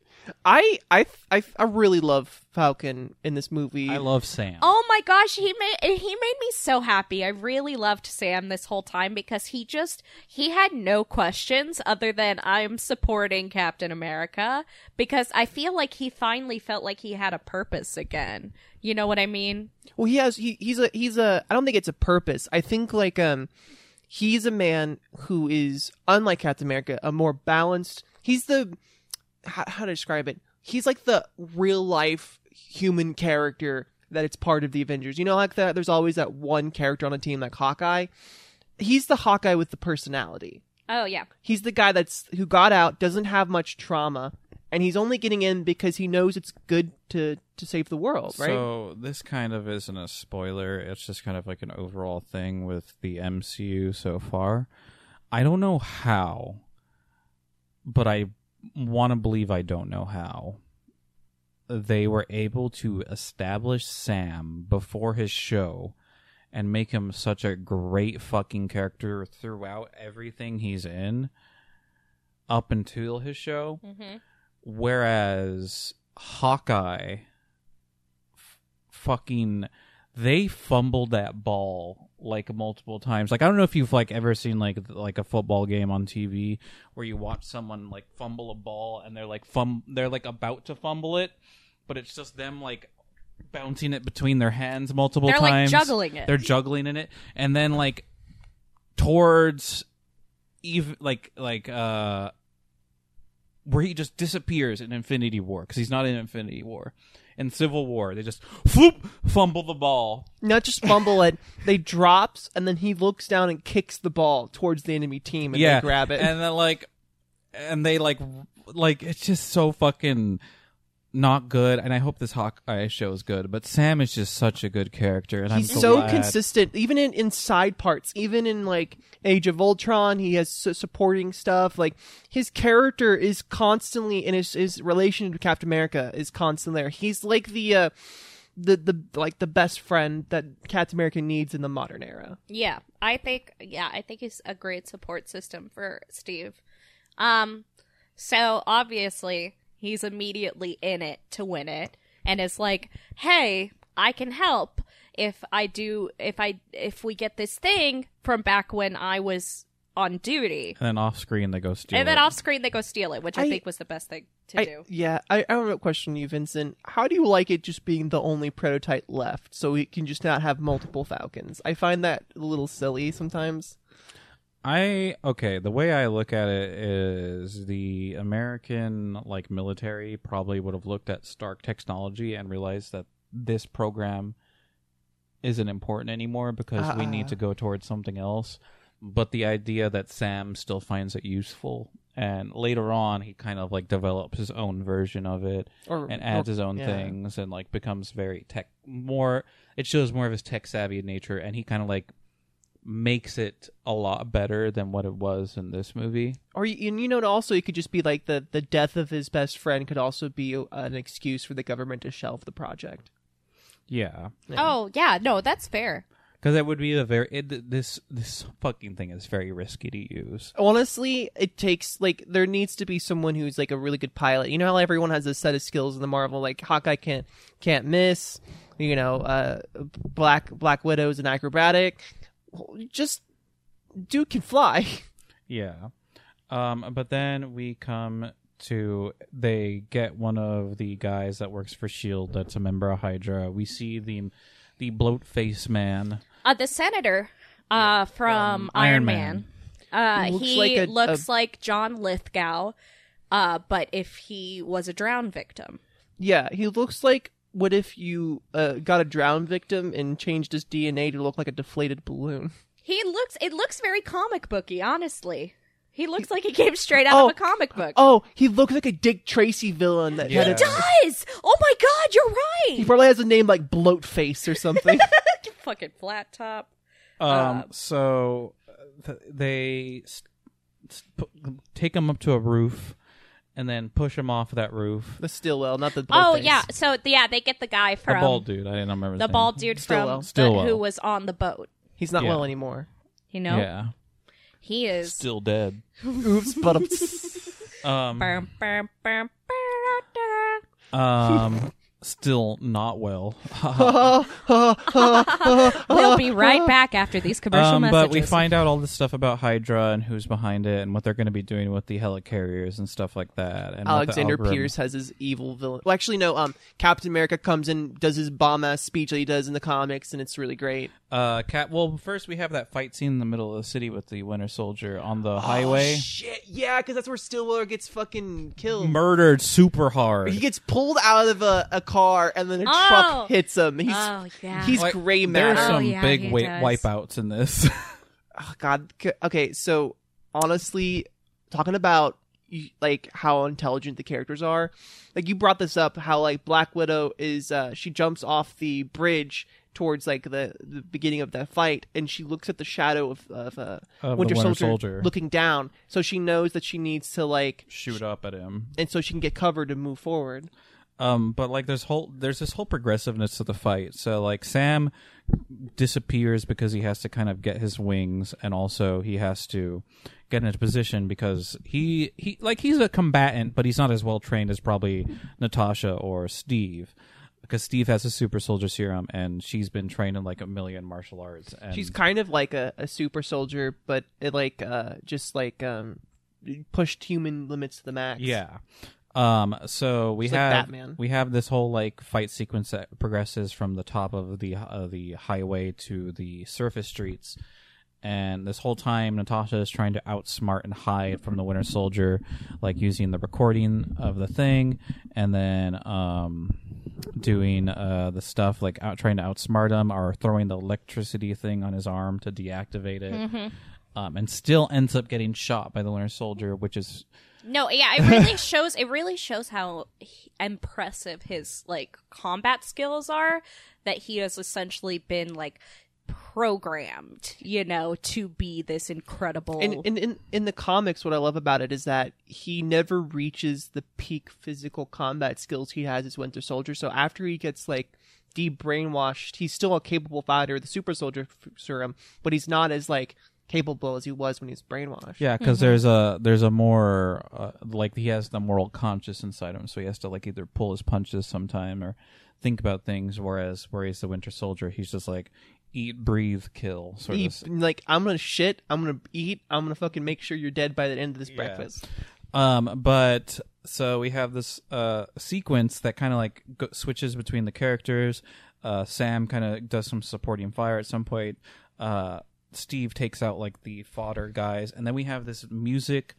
I, I I I really love Falcon in this movie. I love Sam. Oh my gosh, he made he made me so happy. I really loved Sam this whole time because he just he had no questions other than I'm supporting Captain America because I feel like he finally felt like he had a purpose again. You know what I mean? Well, he has he, he's a he's a I don't think it's a purpose. I think like um he's a man who is unlike Captain America, a more balanced. He's the how, how to describe it. He's like the real life human character that it's part of the Avengers. You know, like that. There's always that one character on a team like Hawkeye. He's the Hawkeye with the personality. Oh yeah. He's the guy that's who got out, doesn't have much trauma, and he's only getting in because he knows it's good to to save the world, right? So this kind of isn't a spoiler. It's just kind of like an overall thing with the MCU so far. I don't know how, but I want to believe I don't know how they were able to establish Sam before his show and make him such a great fucking character throughout everything he's in up until his show. Mhm. Whereas Hawkeye f- fucking they fumbled that ball like multiple times. Like I don't know if you've like ever seen like like a football game on TV where you watch someone like fumble a ball and they're like fum they're like about to fumble it, but it's just them like bouncing it between their hands multiple They're, like, times. juggling it. They're juggling in it and then like towards even like like uh where he just disappears in Infinity War because he's not in Infinity War. In Civil War, they just floop fumble the ball. not just fumble it, (laughs) they drops and then he looks down and kicks the ball towards the enemy team and yeah, they grab it. and then like, and they like, like it's just so fucking not good. And I hope this Hawkeye show is good. But Sam is just such a good character, and He's I'm so, glad. consistent, even in, in side parts, even in like Age of Ultron, he has su- supporting stuff. Like his character is constantly, and his his relation to Captain America is constant there. He's like the uh, the the like the best friend that Captain America needs in the modern era. Yeah, I think yeah, I think he's a great support system for Steve. Um so obviously he's immediately in it to win it and is like, "Hey, I can help if I do if I if we get this thing from back when I was on duty." And then off screen they go steal. and then it. off screen they go steal it, which I, I- think was the best thing to I, do. yeah, I, I don't know. Question you, Vincent. How do you like it just being the only prototype left, so we can just not have multiple Falcons? I find that a little silly sometimes. I okay, the way I look at it is the American like military probably would have looked at Stark technology and realized that this program isn't important anymore because we need Uh. to go towards something else. But the idea that Sam still finds it useful and later on he kind of like develops his own version of it Or and adds or- his own yeah. things and like becomes very tech more it shows more of his tech savvy nature and he kind of like makes it a lot better than what it was in this movie Or you, and you know, also it could just be like the the death of his best friend could also be an excuse for the government to shelve the project. yeah Oh yeah, no, that's fair. because that would be a very it, this this fucking thing is very risky to use Honestly, it takes like there needs to be someone who's like a really good pilot. You know how everyone has a set of skills in the Marvel, like Hawkeye can't can't miss. You know, uh, Black Black Widow's an acrobatic. Just dude can fly. (laughs) yeah um but then we come to they get one of the guys that works for shield that's a member of hydra we see the the bloat face man Uh, the senator uh, from Iron Iron Man. Man. Uh, Looks he like a- looks a- like John Lithgow, uh, but if he was a drown victim. Yeah, he looks like what if you uh, got a drown victim and changed his DNA to look like a deflated balloon. He looks. It looks very comic booky. Honestly, he looks like he came straight out Oh, of a comic book. Oh, he looks like a Dick Tracy villain that Yeah. had he a, does. Oh my god, you're right. He probably has a name like Bloatface or something. (laughs) Fucking flat top. Um. Uh, so uh, th- they s- s- pu- take him up to a roof, and then push him off that roof. the Stillwell, not the Oh Bloatface. yeah. So yeah, they get the guy from The from bald dude. I didn't remember his the name. bald dude Stillwell. from the, who was on the boat. He's not Yeah. well anymore. You know, Yeah. he is. Still dead. (laughs) Oops, but Um. Um. Still not well. (laughs) We'll be right back after these commercial um, messages. but we find out all this stuff about Hydra and who's behind it and what they're going to be doing with the helicarriers and stuff like that. And Alexander Pierce has his evil villain. Well, actually, no. Um, Captain America comes in, does his bomb ass speech that he does in the comics, and it's really great. Uh, cat. Well, first we have that fight scene in the middle of the city with the Winter Soldier on the highway, Oh, shit, yeah, because that's where Stillwell gets fucking killed. murdered super hard. He gets pulled out of a, a car, and then a Oh. truck hits him. He's Oh, yeah. he's Like, gray There's matter. Oh, some yeah, big he wa- does. wipeouts in this. (laughs) oh, God. C- Okay, so honestly, talking about y- like how intelligent the characters are, like you brought this up, how like Black Widow is, uh, she jumps off the bridge towards like the, the beginning of that fight, and she looks at the shadow of, of, uh, Of Winter, Winter Soldier, Soldier. looking down, so she knows that she needs to like, Shoot up at him. and so she can get covered and move forward. Um, but like there's whole there's this whole progressiveness to the fight. So like Sam disappears because he has to kind of get his wings, and also he has to get into position because he he like he's a combatant, but he's not as well trained as probably Natasha or Steve. Because Steve has a super soldier serum, and she's been trained in like a million martial arts. And She's kind of like a, a super soldier, but it like uh just like um pushed human limits to the max. Yeah. Um. So we It's like have Batman. we have this whole like fight sequence that progresses from the top of the uh, the highway to the surface streets, and this whole time Natasha is trying to outsmart and hide from the Winter Soldier, like using the recording of the thing, and then um doing uh the stuff like out trying to outsmart him or throwing the electricity thing on his arm to deactivate it. Um, and still ends up getting shot by the Winter Soldier, which is No, yeah, it really (laughs) shows. It really shows how he- impressive his like combat skills are. That he has essentially been like programmed, you know, to be this incredible. And in, in in the comics, what I love about it is that he never reaches the peak physical combat skills he has as Winter Soldier. So after he gets like de-brainwashed, he's still a capable fighter, the Super Soldier f- serum, but he's not as like capable as he was when he was brainwashed. Yeah, because there's a there's a more uh, like he has the moral conscience inside him, so he has to like either pull his punches sometime or think about things. Whereas whereas the Winter Soldier, he's just like eat, breathe, kill. Sort Eat, of. like I'm gonna shit, I'm gonna eat, I'm gonna fucking make sure you're dead by the end of this Yeah. breakfast. Um, but so we have this uh sequence that kind of like go- switches between the characters. Uh, Sam kind of does some supporting fire at some point. Uh, Steve takes out like the fodder guys, and then we have this music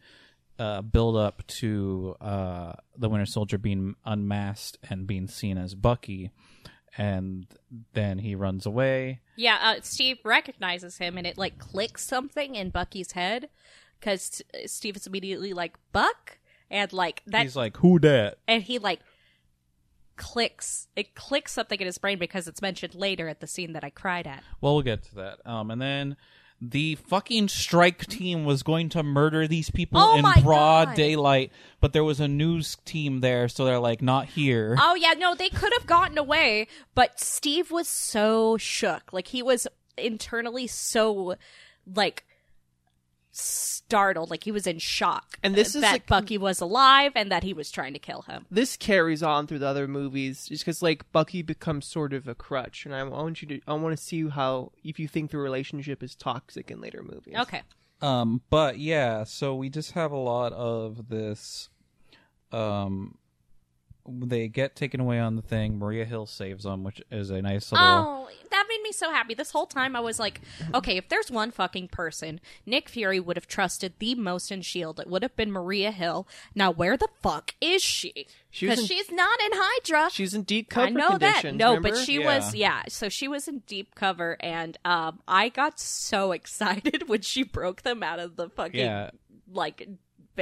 uh, build up to uh, the Winter Soldier being unmasked and being seen as Bucky, and then he runs away. Yeah, uh, Steve recognizes him, and it like clicks something in Bucky's head because Steve is immediately like Buck, and like that, He's like, "Who that?" and he like clicks it clicks something in his brain because it's mentioned later at the scene that I cried at. Well, we'll get to that. Um, and then the fucking strike team was going to murder these people Oh in broad God. daylight, but there was a news team there, so they're like, not here. Oh yeah, no, they could have gotten away, but Steve was so shook. Like he was internally so like startled, like he was in shock. And this is, that like- Bucky was alive and that he was trying to kill him. this carries on through the other movies just because like bucky becomes sort of a crutch and i want you to i want to see how if you think the relationship is toxic in later movies Okay. Um, but yeah, so we just have a lot of this. Um, they get taken away on the thing. Maria Hill saves them, which is a nice little. Oh, that made me so happy. This whole time I was like, okay, if there's one fucking person Nick Fury would have trusted the most in S.H.I.E.L.D., it would have been Maria Hill. Now, where the fuck is she? She Because in- she's not in Hydra. she's in deep cover I know that. No, remember? but she Yeah. was, yeah. So she was in deep cover, and um, I got so (laughs) excited when she broke them out of the fucking, Yeah. like,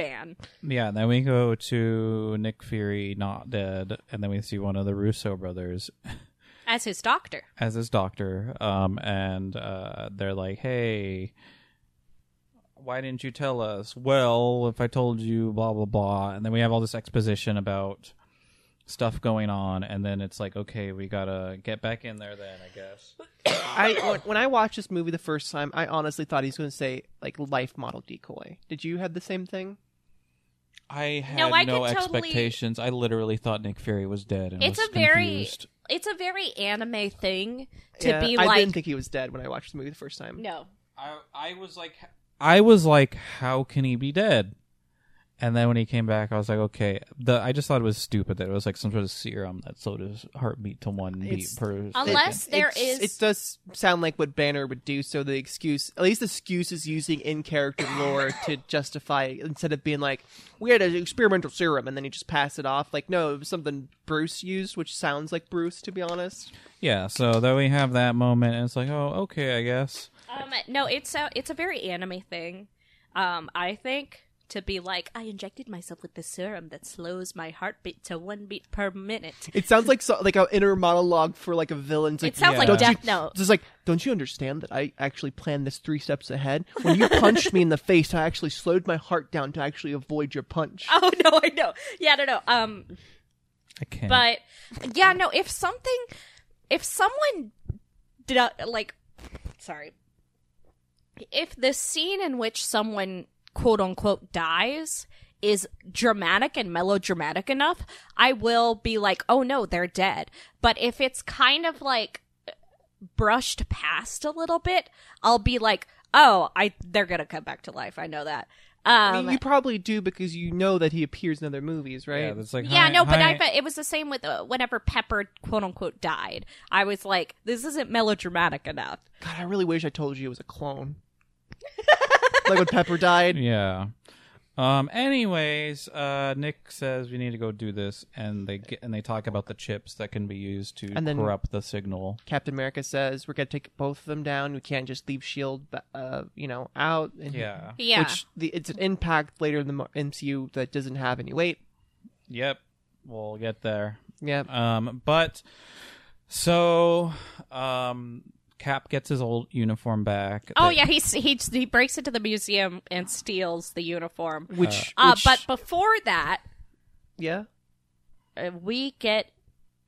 van. Yeah, then we go to Nick Fury not dead, and then we see one of the Russo brothers (laughs) As his doctor. as his doctor. Um, and uh, they're like, "Hey, why didn't you tell us?" Well, if I told you, blah blah blah. And then we have all this exposition about stuff going on, and then it's like, okay, we gotta get back in there. Then I guess. (coughs) I when, when I watched this movie the first time, I honestly thought he was going to say like life model decoy. Did you have the same thing? I had No, no, I could totally- expectations. I literally thought Nick Fury was dead, and It's was a very, it's a very anime thing to Yeah, be I like, I didn't think he was dead when I watched the movie the first time. no. I I was like I was like how can he be dead? And then when he came back I was like okay, the I just thought it was stupid that it was like some sort of serum that slowed his heartbeat to one beat per Unless second. there It's- is- It does sound like what Banner would do. So the excuse, at least the excuse, is using in character lore to justify instead of being like, "We had an experimental serum," and then he just pass it off. Like, no, it was something Bruce used, which sounds like Bruce, to be honest. Yeah, so then we have that moment and it's like, oh, okay, I guess. Um, no, it's a it's a very anime thing. Um, I think to be like, I injected myself with the serum that slows my heartbeat to one beat per minute. It sounds like so, like an inner monologue for like a villain. It's like, It sounds Yeah. like Don't Death you- Note. It's like, don't you understand that I actually planned this three steps ahead? When you punched me in the face, I actually slowed my heart down to actually avoid your punch. (laughs) Oh no, I know. Yeah, no, no. Um, I can't. but yeah, no. If something, if someone did a, like, sorry, if the scene in which someone quote unquote dies is dramatic and melodramatic enough, I will be like, oh no, they're dead. But if it's kind of like brushed past a little bit, I'll be like, oh, I they're gonna come back to life. I know that. I Um, mean, you probably do because you know that he appears in other movies, right? yeah, it's like yeah, hi- no, but I bet it was the same with uh, whenever Pepper quote unquote died. I was like, this isn't melodramatic enough. God, I really wish I told you it was a clone. (laughs) like when Pepper died. (laughs) Yeah. Um. Anyways, uh, Nick says we need to go do this, and they get and they talk about the chips that can be used to And then- corrupt the signal. Captain America says we're gonna take both of them down. We can't just leave Shield, uh, you know, out. And- Yeah. Yeah, Which the, it's an impact later in the mo- MCU that doesn't have any weight. Yep. We'll get there. Yeah. Um. But so, um, Cap gets his old uniform back. Oh They- yeah, he he he breaks into the museum and steals the uniform. Which, Uh, which but before that, yeah, uh, we get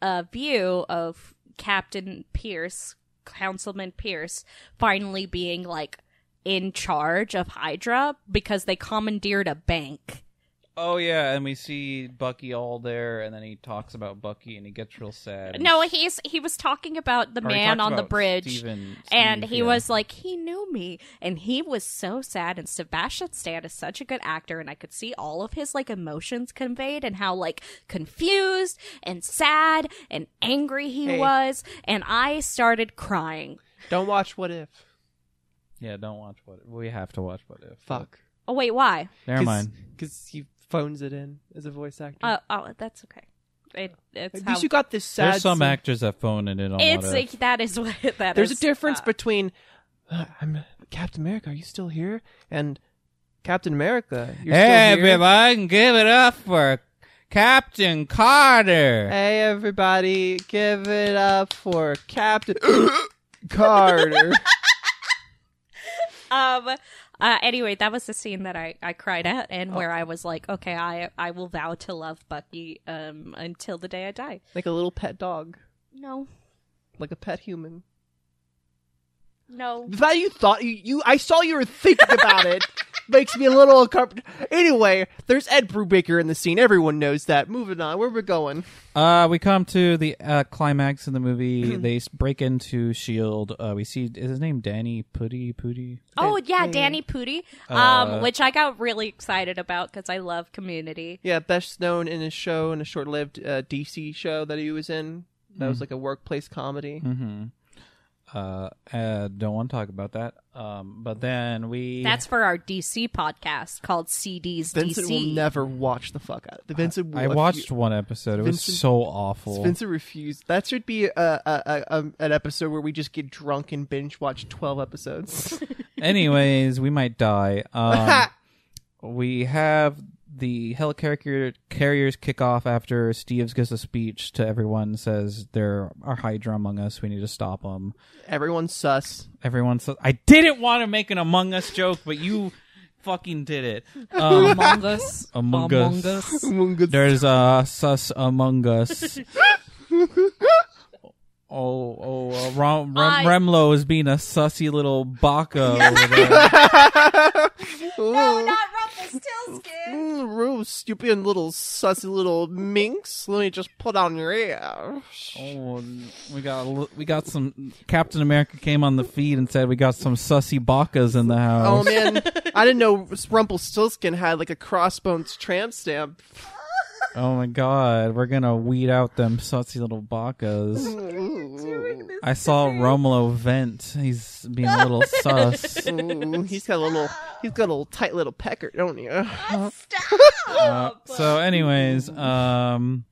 a view of Captain Pierce, Councilman Pierce, finally being like in charge of Hydra because they commandeered a bank. Oh yeah, and we see Bucky all there, and then he talks about Bucky, and he gets real sad. No, he's he was talking about the or he man talks on the about bridge. Steven- and Steve, he yeah. was like, he knew me, and he was so sad. And Sebastian Stan is such a good actor, and I could see all of his like emotions conveyed, and how like confused and sad and angry he Hey. was, and I started crying. don't watch What If. Yeah, don't watch what if. We have to watch what if. Fuck. Oh wait, why? Never mind. Because he phones it in as a voice actor. Uh, oh, that's okay. It, it's At how, least you got this sad. There's some scene. actors that phone it in on it's what like, if. that is what (laughs) that There's a difference uh, between uh, I'm Captain America. Are you still here? And Captain America. You're Hey, still here? everyone, give it up for Captain Carter. Hey, everybody, give it up for Captain (coughs) Carter. (laughs) Um. Uh, anyway, that was the scene that I, I cried at, and where I was like, okay, I I will vow to love Bucky um until the day I die. like a little pet dog, No, like a pet human. no. The fact you thought you, you I saw you were thinking about it (laughs) makes me a little uncomfortable. Anyway, there's Ed Brubaker in the scene. Everyone knows that. Moving on. Where we going? Uh, we come to the uh, climax in the movie. (clears throat) they break into Shield. Uh, we see is his name Danny Putty Putty. Oh yeah, Danny Pudi, um, Uh, which I got really excited about because I love Community. Yeah, best known in his show, in a short-lived uh, DC show that he was in. That was like a workplace comedy. Mm-hmm. Uh, uh, don't want to talk about that. Um, but then we That's for our DC podcast called CD's Vincent DC. will never watch the fuck out of it. Vincent will I watched one episode. It was so awful. Vincent refused. That should be a, a, a, a an episode where we just get drunk and binge watch twelve episodes. (laughs) Anyways, we might die. (laughs) Um, we have the helicarrier carriers kick off after Steve's gives a speech to everyone. Says there are Hydra among us. We need to stop them. Everyone's sus. Everyone says I didn't want to make an Among Us joke, but you fucking did it. (laughs) Um, Among Us. Among Us. Among Us. There's a sus among us. (laughs) Oh, oh, uh, Ram, Rem, I- Remlo is being a sussy little baka (laughs) over there. No, not Rumpelstiltskin. Mm, Rose, you being little sussy little minx. Let me just put on your ear. Oh, we got we got some. Captain America came on the feed and said we got some sussy bakas in the house. Oh man, (laughs) I didn't know Rumpelstiltskin had like a crossbones tramp stamp. Oh my god, we're gonna weed out them sussy little bakas. I saw Rumlow vent. He's being a little (laughs) sus. Ooh, he's got a little, he's got a little tight little pecker, don't you? Uh, (laughs) so, anyways, um,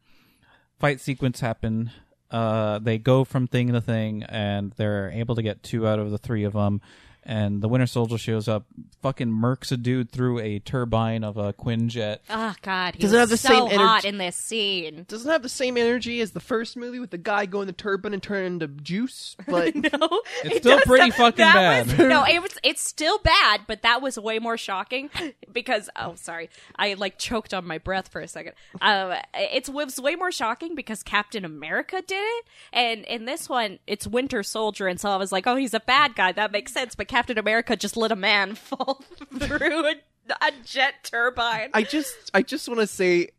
fight sequence happen. Uh, they go from thing to thing, and they're able to get two out of the three of them. And the Winter Soldier shows up, fucking murks a dude through a turbine of a Quinjet. Oh God, he Does it was have the so same hot energy- in this scene. Doesn't have the same energy as the first movie with the guy going the turbine and turning into juice, but (laughs) No, (laughs) It's it still does pretty fucking bad. was- no, it was. It's still bad, but that was way more shocking (laughs) because. Oh, sorry, I like choked on my breath for a second. Uh, it's it was way more shocking because Captain America did it, and in this one, it's Winter Soldier, and so I was like, oh, he's a bad guy. That makes sense. But Captain America just let a man (laughs) fall through a, a jet turbine. I just, I just want to say,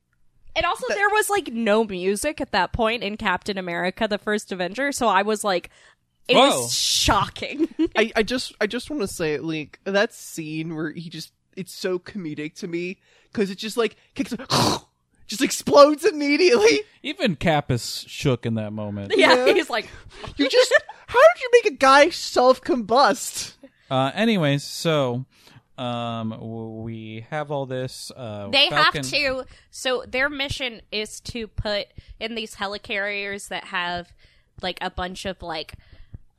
And also, there was like no music at that point in Captain America: The First Avenger, so I was like, it Whoa. was shocking. (laughs) I, I just, I just want to say, like that scene where he just, it's so comedic to me because it just like kicks, (gasps) just explodes immediately. Even Cap is shook in that moment. yeah, Yeah. he's like, You just, (laughs) how did you make a guy self combust? Uh, anyways, so um, we have all this. Uh, they Falcon- have to. So their mission is to put in these helicarriers that have like a bunch of like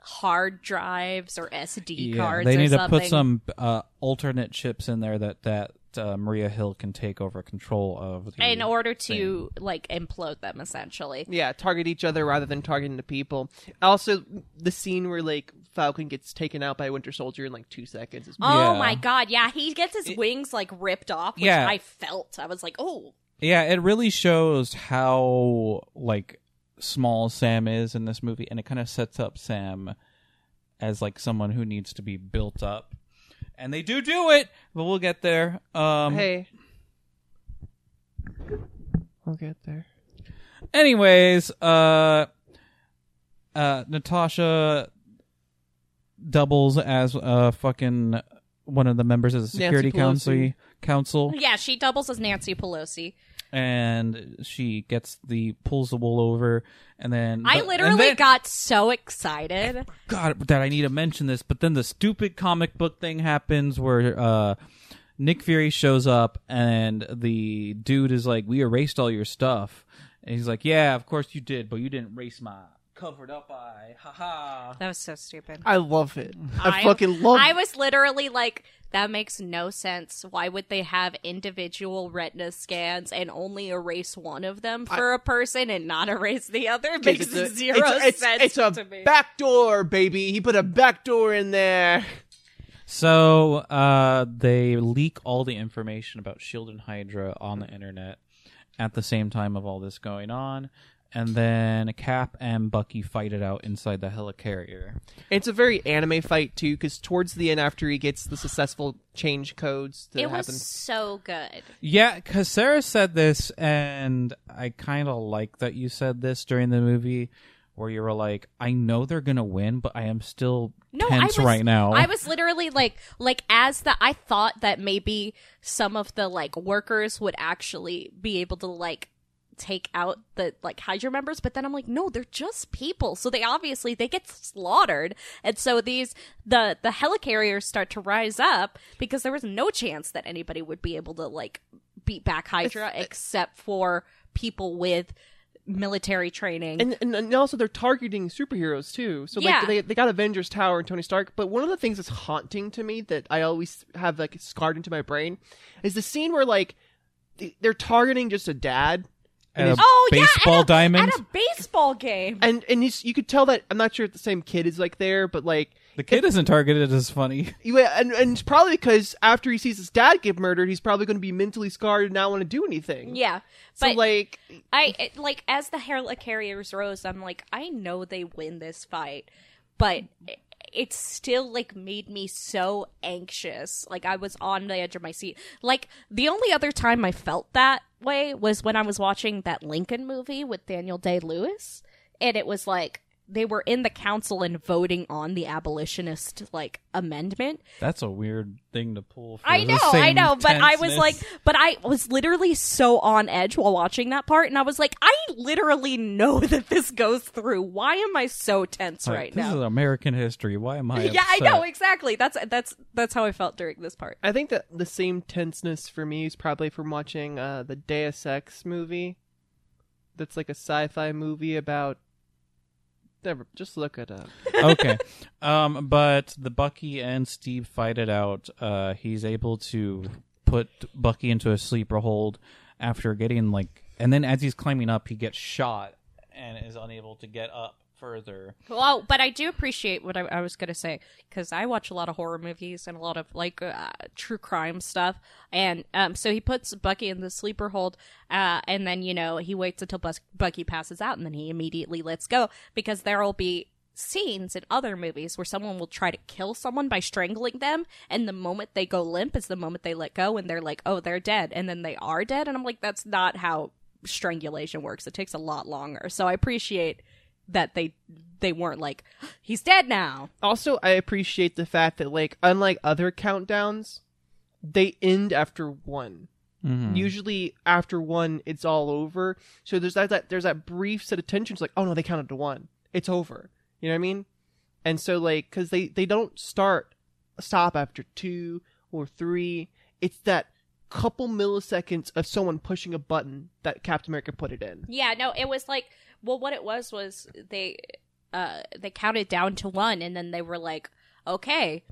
hard drives or SD Yeah, cards. they or need to something. put some uh, alternate chips in there that that uh, Maria Hill can take over control of. The in order to like implode them, essentially. Yeah, target each other rather than targeting the people. Also, the scene where like Falcon gets taken out by Winter Soldier in like two seconds is Oh Yeah. my god, yeah, he gets his wings like ripped off, which Yeah. I felt. I was like, oh, Yeah, it really shows how like small Sam is in this movie, and it kind of sets up Sam as like someone who needs to be built up. And they do do it, but we'll get there. Um, Hey. I'll get there. Anyways, uh, uh, Natasha doubles as uh fucking one of the members of the Nancy security council. Council. yeah, she doubles as Nancy Pelosi. And she gets the pulls the wool over, and then I literally then- got so excited. God that I need to mention this, but then the stupid comic book thing happens where uh, Nick Fury shows up and the dude is like, "We erased all your stuff," and he's like, "Yeah, of course you did, but you didn't erase my covered up eye." Ha ha. That was so stupid. I love it. I, fucking love. It. I was literally like, that makes no sense. Why would they have individual retina scans and only erase one of them for a person and not erase the other? It makes It's a- zero it's, it's, sense It's a to me. back door, baby. He put a back door in there. So uh, they leak all the information about Shield and Hydra on the internet at the same time of all this going on, and then Cap and Bucky fight it out inside the helicarrier. It's a very anime fight too, because towards the end, after he gets the successful change codes that it was so good. Yeah, because Sarah said this, and I kind of like that you said this during the movie, where you were like, "I know they're gonna win, but I am still No, tense I was, right now." I was literally like, like as the I thought that maybe some of the like workers would actually be able to like take out the like Hydra members, but then I'm like, no, they're just people. So they obviously they get slaughtered, and so these the the helicarriers start to rise up because there was no chance that anybody would be able to like beat back Hydra uh, except for people with military training. and, and and also they're targeting superheroes too. So Yeah. like they they got Avengers Tower and Tony Stark. But one of the things that's haunting to me that I always have like scarred into my brain is the scene where like they- they're targeting just a dad. At a oh baseball yeah, at a, diamond. at a baseball game. And and he's, you could tell that I'm not sure if the same kid is like there, but like the kid isn't targeted as funny. (laughs) Yeah, and and it's probably because after he sees his dad get murdered, he's probably going to be mentally scarred and not want to do anything. yeah, So but like, I it- like as the helicarriers rose, I'm like, I know they win this fight, but it, still like made me so anxious. Like I was on the edge of my seat. Like the only other time I felt that way was when I was watching that Lincoln movie with Daniel Day Lewis, and it was like they were in the council and voting on the abolitionist like amendment That's a weird thing to pull. For I the know, I know, but I was like, but I was literally so on edge while watching that part, and I was like, I literally know (laughs) that this goes through. Why am I so tense Like, right this now? This is American history. Why am I? (laughs) yeah, I know exactly. That's that's that's how I felt during this part. I think that the same tenseness for me is probably from watching uh, the Deus Ex movie. That's like a sci-fi movie about. Never, just look it up. (laughs) okay. Um, but the Bucky and Steve fight it out. Uh, he's able to put Bucky into a sleeper hold after getting like, and then as he's climbing up, he gets shot and is unable to get up further. Well, but I do appreciate what I, I was going to say because I watch a lot of horror movies and a lot of like uh, true crime stuff. And um, so he puts Bucky in the sleeper hold, uh, and then you know he waits until Bus- Bucky passes out, and then he immediately lets go because there will be scenes in other movies where someone will try to kill someone by strangling them and the moment they go limp is the moment they let go and they're like oh they're dead and then they are dead and i'm like that's not how strangulation works it takes a lot longer so i appreciate that they they weren't like he's dead now. Also, I appreciate the fact that like unlike other countdowns, they end after one. Mhm. Usually after one, it's all over. So there's that, that there's that brief set of tension. It's like, oh no, they counted to one. It's over. You know what I mean? And so like, because they they don't start stop after two or three. It's that couple milliseconds of someone pushing a button that Captain America put it in. Yeah, no, it was like well what it was was they uh they counted down to 1 and then they were like okay,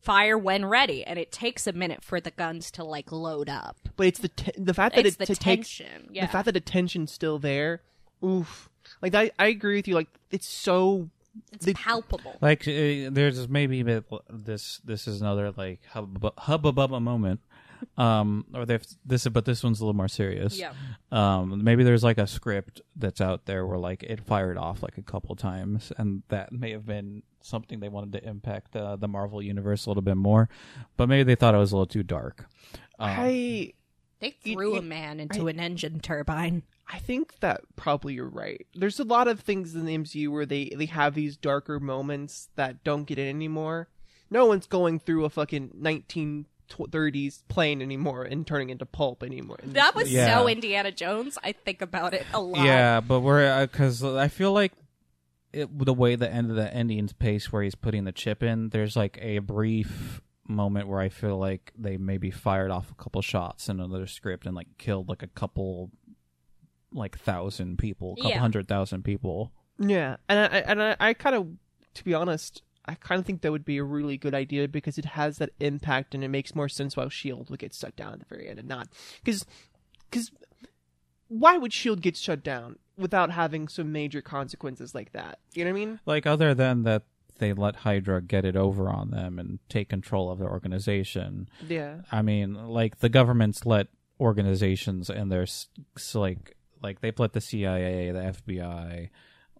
fire when ready and it takes a minute for the guns to like load up. But it's the te- the fact that It's it, the it takes tension. Yeah. the fact that the tension's still there. Oof. Like I I agree with you. Like it's so it's they- palpable. Like uh, there's maybe a bit- this this is another like hub hubba bubba moment. Um, or they've this but this one's a little more serious. Yeah. Um, maybe there's like a script that's out there where like it fired off like a couple times, and that may have been something they wanted to impact uh, the Marvel universe a little bit more, but maybe they thought it was a little too dark. Um, I They You- threw you- a man into an engine turbine. I think that probably you're right. There's a lot of things in the MCU where they they have these darker moments that don't get in anymore. No one's going through a fucking tw- 30s plane anymore and turning into pulp anymore. That was. Yeah. so Indiana Jones. I think about it a lot. Yeah, but we're uh, because I feel like it, the way the end of the ending's pace, where he's putting the chip in, there's like a brief moment where I feel like they maybe fired off a couple shots in another script and like killed like a couple, like thousand people, a couple Yeah. hundred thousand people. Yeah, and I I- and I, I kind of, to be honest, I kind of think that would be a really good idea because it has that impact and it makes more sense why Shield would get shut down at the very end and not because because why would Shield get shut down without having some major consequences like that? You know what I mean? Like other than that, they let Hydra get it over on them and take control of their organization. Yeah. I mean, like the governments let organizations and there's like like they've let the CIA, the FBI,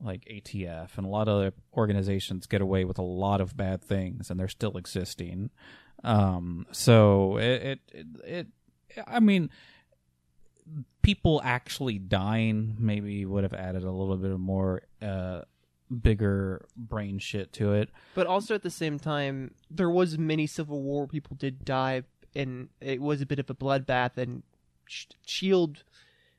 like ATF, and a lot of other organizations get away with a lot of bad things, and they're still existing. Um, so it, it, it, it I mean, people actually dying maybe would have added a little bit of more uh bigger brain shit to it. But also at the same time, there was many Civil War people did die, and it was a bit of a bloodbath. And Sh- Shield,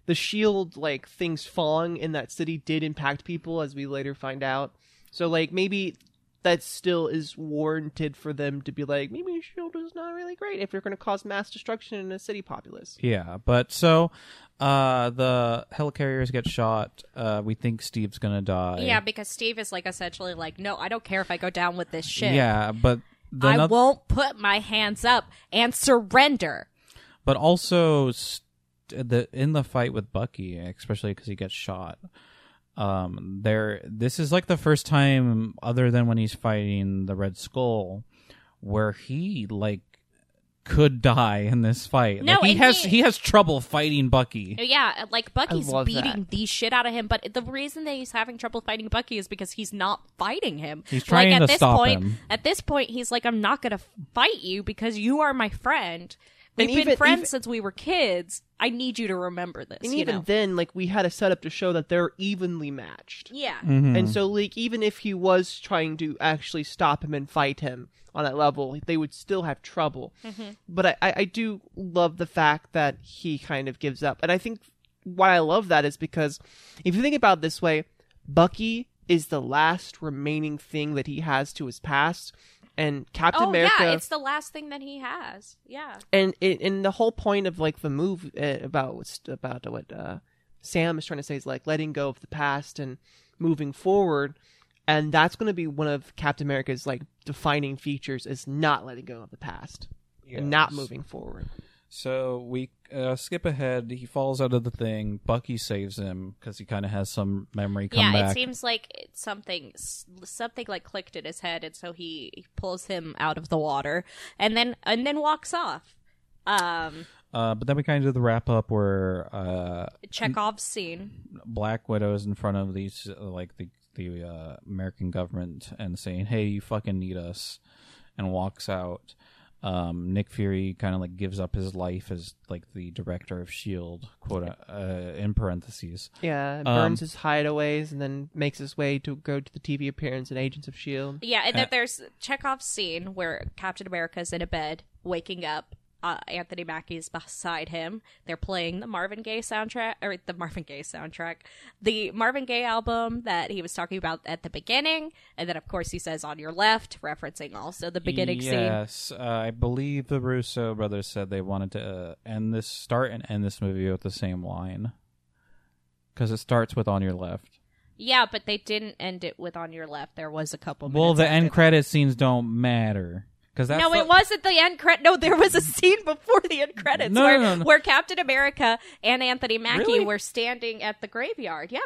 the Shield like things falling in that city did impact people, as we later find out. So like maybe that still is warranted for them to be like, maybe Shield is not really great if you're going to cause mass destruction in a city populace. Yeah, but so uh the helicarriers get shot. Uh we think Steve's gonna die. Yeah, because Steve is like essentially like, no, I don't care if I go down with this shit. Yeah, but the I noth- won't put my hands up and surrender. but also st- the in the fight with Bucky, especially because he gets shot. Um, there. This is like the first time, other than when he's fighting the Red Skull, where he like could die in this fight. No, like, he has he- he has trouble fighting Bucky. Yeah, like Bucky's beating that. the shit out of him, but the reason that he's having trouble fighting Bucky is because he's not fighting him. He's trying like, at to this stop point, him. At this point, he's like, "I'm not gonna fight you because you are my friend. We've And been even- friends even- since we were kids. I need you to remember this." And you even know? then, like we had a setup to show that they're evenly matched. yeah, Mm-hmm. And so, like, even if he was trying to actually stop him and fight him on that level, they would still have trouble. But I, I, I do love the fact that he kind of gives up. And I think why I love that is because if you think about it this way, Bucky is the last remaining thing that he has to his past. And Captain oh America yeah, it's the last thing that he has. Yeah, and it, and the whole point of like the move uh, about about what uh, Sam is trying to say is like letting go of the past and moving forward, and that's going to be one of Captain America's like defining features is not letting go of the past and not moving forward. So we uh, skip ahead. He falls out of the thing. Bucky saves him because he kind of has some memory come yeah. back. It seems like it's something something like clicked in his head, and so he pulls him out of the water, and then and then walks off. Um, Uh, but then we kind of do the wrap up where uh, Chekhov's scene. Black Widow's in front of these uh, like the the uh, American government and saying, "Hey, you fucking need us," and walks out. Um, Nick Fury kind of like gives up his life as like the director of Shield, quote uh, in parentheses. Yeah, Um, burns his hideaways and then makes his way to go to the TV appearance in Agents of Shield. Yeah, and then there's Chekhov's scene where Captain America's in a bed, waking up. Uh, Anthony Mackie's beside him. They're playing the Marvin Gaye soundtrack, or the Marvin Gaye soundtrack, the Marvin Gaye album that he was talking about at the beginning, and then of course he says "on your left," referencing also the beginning scene. Yes, uh, I believe the Russo brothers said they wanted to uh, end this, start and end this movie with the same line because it starts with "on your left." Yeah, but they didn't end it with "on your left." There was a couple. Well, the end that. credit scenes don't matter because no, the- it wasn't the end credit. No, there was a scene before the end credits No, where, no, no, no. where Captain America and Anthony Mackie Really? were standing at the graveyard. Yeah,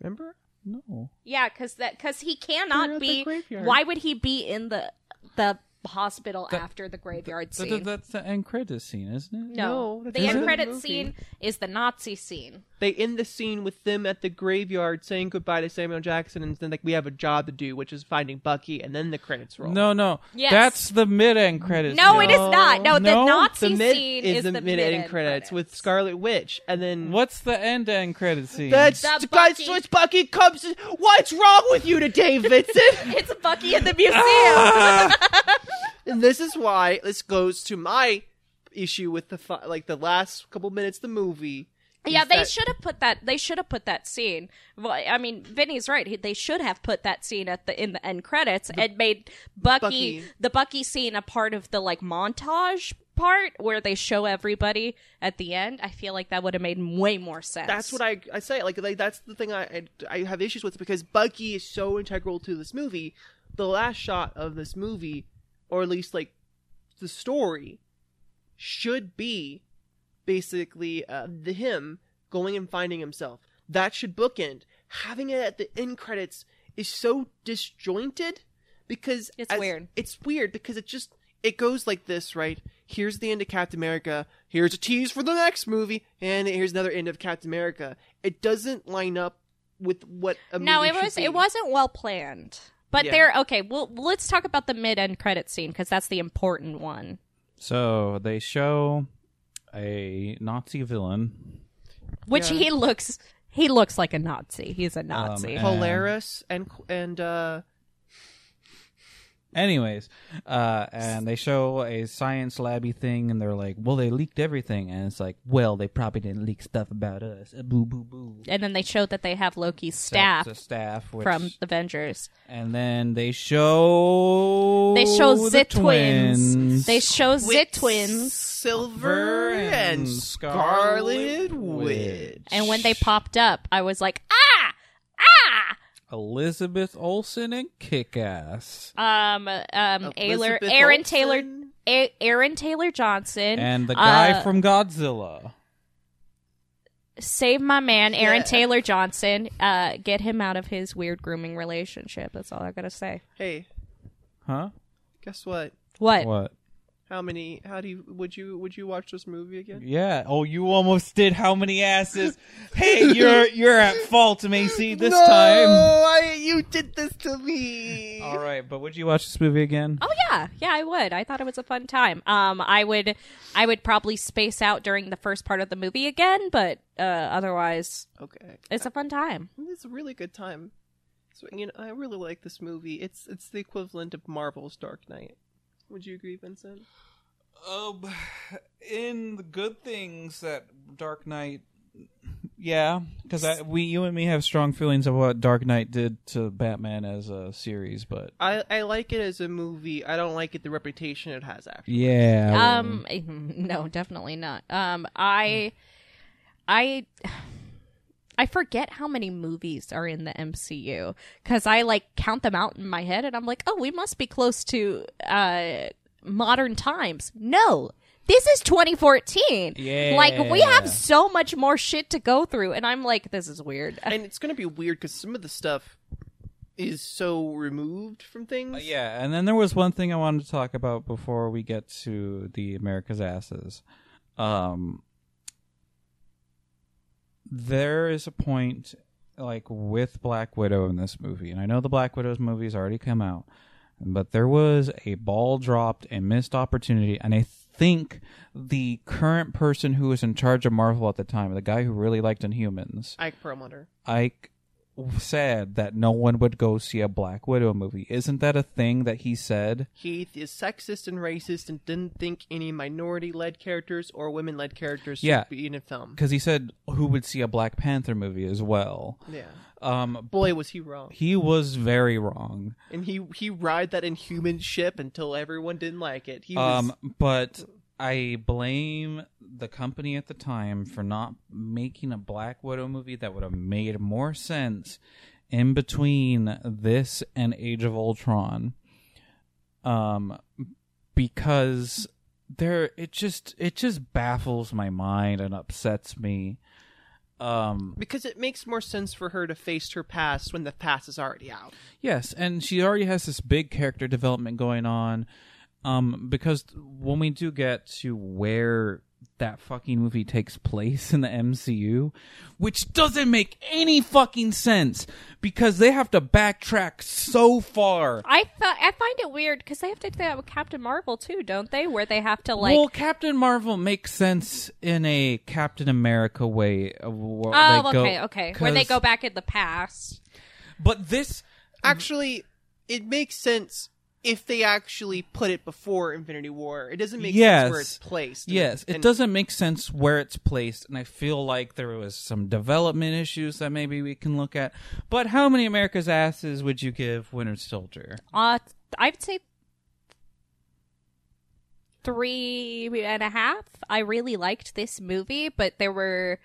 Remember? No. yeah, because that because he cannot be. Why would he be in the the hospital after the graveyard Th- scene? th- that's the end credit scene, isn't it? no, No, the end in credit scene is the Nazi scene. They end the scene with them at the graveyard saying goodbye to Samuel Jackson, and then like we have a job to do, which is finding Bucky, and then the credits roll. No, no. Yes. That's the mid end credits. No, scene. it is not. No, the No? Nazi the mid scene is, is the, the mid mid-end end credits, with Scarlet Witch, and then What's the end end credit scene? that's The guys. Bucky- So it's Bucky comes. What's wrong with you today, Vincent? (laughs) It's Bucky in the museum. and (laughs) and this is why this goes to my issue with the fi- like the last couple minutes of the movie. Yeah, they that- should have put that. They should have put that scene. Well, I mean, Vinny's right. He- They should have put that scene at the in the end credits and made Bucky, Bucky- the Bucky scene a part of the like montage part where they show everybody at the end. I feel like that would have made way more sense. That's what I I say. Like, like that's the thing I, I I have issues with because Bucky is so integral to this movie. The last shot of this movie, or at least like the story, should be basically uh, the him going and finding himself. That should bookend. Having it at the end credits is so disjointed because It's as- weird. It's weird because it just it goes like this, right? Here's the end of Captain America. Here's a tease for the next movie, and here's another end of Captain America. It doesn't line up with what a no, movie it was be. it wasn't well planned. But Yeah. there, okay. Well, let's talk about the mid end credit scene because that's the important one. So they show a Nazi villain. Which Yeah. he looks, he looks like a Nazi. He's a Nazi. and- Polaris and and uh Anyways, uh, and they show a science labby thing, and they're like, "Well, they leaked everything," and it's like, "Well, they probably didn't leak stuff about us." Uh, Boo, boo, boo. and then they showed that they have Loki's staff That's a staff which, from Avengers. and then they show They show the Zit twins. twins. They show Zit twins. Silver and and Scarlet Scarlet Witch. And when they popped up, I was like, ah. Elizabeth Olsen and Kick-Ass, Um, um, Ayler, Elizabeth Aaron Taylor, A- Aaron Taylor Johnson, and the guy uh, from Godzilla. save my man, Aaron Yeah. Taylor Johnson. Uh, get him out of his weird grooming relationship. That's all I gotta say. Hey, Huh? guess what? What? What? How many? How do you? Would you? Would you watch this movie again? Yeah. Oh, you almost did. How many asses? hey, you're (laughs) you're at fault, Macy. This no, time. I, you did this to me. All right, but would you watch this movie again? Oh yeah, yeah, I would. I thought it was a fun time. Um, I would, I would probably space out during the first part of the movie again, but uh, otherwise, Okay, it's a fun time. it's a really good time. So, you know, I really like this movie. It's it's the equivalent of Marvel's Dark Knight. Would you agree, Vincent? Um, in the good things that Dark Knight, yeah, because we, you and me, have strong feelings of what Dark Knight did to Batman as a series, but I I like it as a movie. I don't like it the reputation it has after. yeah, Um, (laughs) no, definitely not. Um, I, I, I forget how many movies are in the MCU because I like count them out in my head, and I'm like, oh, we must be close to uh modern times. No. This is 2014. Yeah. Like, we have so much more shit to go through. And I'm like, this is weird. (laughs) and it's gonna be weird because some of the stuff is so removed from things. Uh, yeah, and then there was one thing I wanted to talk about before we get to the America's asses. Um, there is a point like with Black Widow in this movie, and I know the Black Widow's movies already come out, but there was a ball dropped and missed opportunity, and I think the current person who was in charge of Marvel at the time, the guy who really liked Inhumans, Ike Perlmutter. Ike said that no one would go see a Black Widow movie. Isn't that a thing that he said? He is sexist and racist and didn't think any minority-led characters or women-led characters should Yeah. be in a film. Because he said who would see a Black Panther movie as well. Yeah. Um, Boy, was he wrong. he was very wrong. And he he ride that inhuman ship until everyone didn't like it. He was Um, but I blame the company at the time for not making a Black Widow movie that would have made more sense in between this and Age of Ultron. Um, because there, it just it just baffles my mind and upsets me. Um, because it makes more sense for her to face her past when the past is already out. Yes, and she already has this big character development going on. Um, because when we do get to where that fucking movie takes place in the MCU, which doesn't make any fucking sense because they have to backtrack so far. I thought I find it weird because they have to do that with Captain Marvel too, don't they? Where they have to like. well, Captain Marvel makes sense in a Captain America way. Of where oh, they go- okay, okay. Where they go back in the past. But this, Actually, it makes sense if they actually put it before Infinity War. It doesn't make Yes. sense where it's placed. Yes, it doesn't make sense where it's placed, and I feel like there was some development issues that maybe we can look at. But how many America's asses would you give Winter Soldier? Uh, I'd say three and a half. I really liked this movie, but there were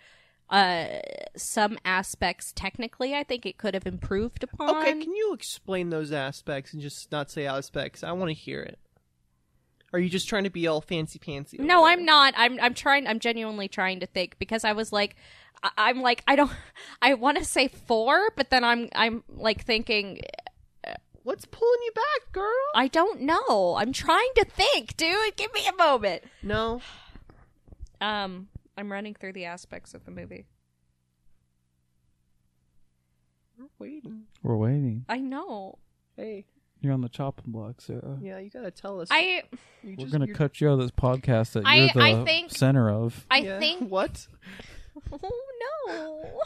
uh some aspects technically I think it could have improved upon. Okay, can you explain those aspects and just not say aspects? I want to hear it. Are you just trying to be all fancy pantsy? No, there? I'm not. I'm I'm trying. I'm genuinely trying to think because I was like, I- I'm like, I don't. (laughs) I want to say four, but then I'm I'm like thinking, What's pulling you back, girl? I don't know. I'm trying to think, dude. Give me a moment. No. (sighs) Um, I'm running through the aspects of the movie. We're waiting. We're waiting. I know. Hey, You're on the chopping block, Sarah. yeah, you gotta tell us. I You We're just- gonna you're- cut you out of this podcast that I- you're the I think- center of. I yeah, think. (laughs) what? (laughs) Oh no.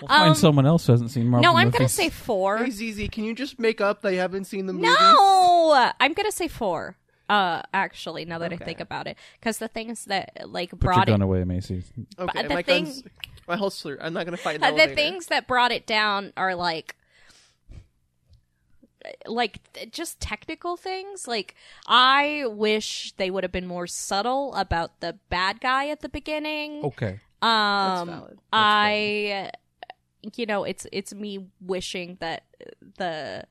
We'll find Um, someone else who hasn't seen Marvel no, I'm gonna say four. Hey, ZZ, can you just make up that you haven't seen the movie? No, I'm gonna say four. Uh, actually, now that I think about it, because the things that like Put your brought gun it, away, Macy. Okay, the my thing- guns, my holster. I'm not gonna fight in the uh, the things that brought it down are like like just technical things like i wish they would have been more subtle about the bad guy at the beginning Okay. um valid. That's i you know it's it's me wishing that the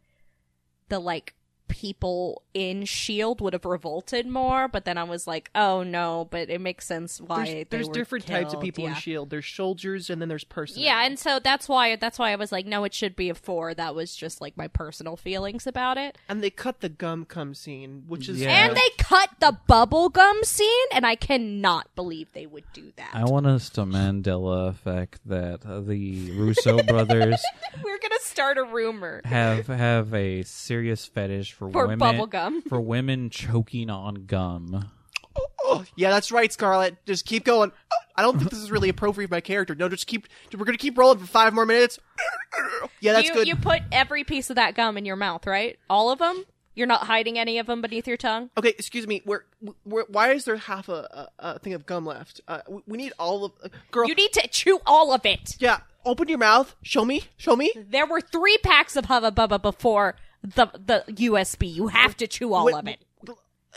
the like people in shield would have revolted more but then i was like oh no but it makes sense why There's, they there's were different types of killed, people in. Shield. There's soldiers, and then there's personnel. Yeah, and so that's why that's why I was like, no, it should be a four. That was just like my personal feelings about it. and they cut the gum cum scene, which is Yeah. And they cut the bubble gum scene, and I cannot believe they would do that. I want us to Mandela effect that the Russo brothers (laughs) We're gonna start a rumor have have a serious fetish for, for women bubblegum. (laughs) for women choking on gum. Oh, yeah, that's right, Scarlett. Just keep going. Oh, I don't think this is really appropriate for my character. No, just keep. We're gonna keep rolling for five more minutes. (clears throat) Yeah, that's you, good. You put every piece of that gum in your mouth, right? All of them. You're not hiding any of them beneath your tongue. Okay, excuse me. Where, where, why is there half a, a, a thing of gum left? Uh, we, we need all of. Uh, girl, You need to chew all of it. yeah. Open your mouth. Show me. Show me. There were three packs of Hubba Bubba before the the USB. You have to chew all Wait, of it.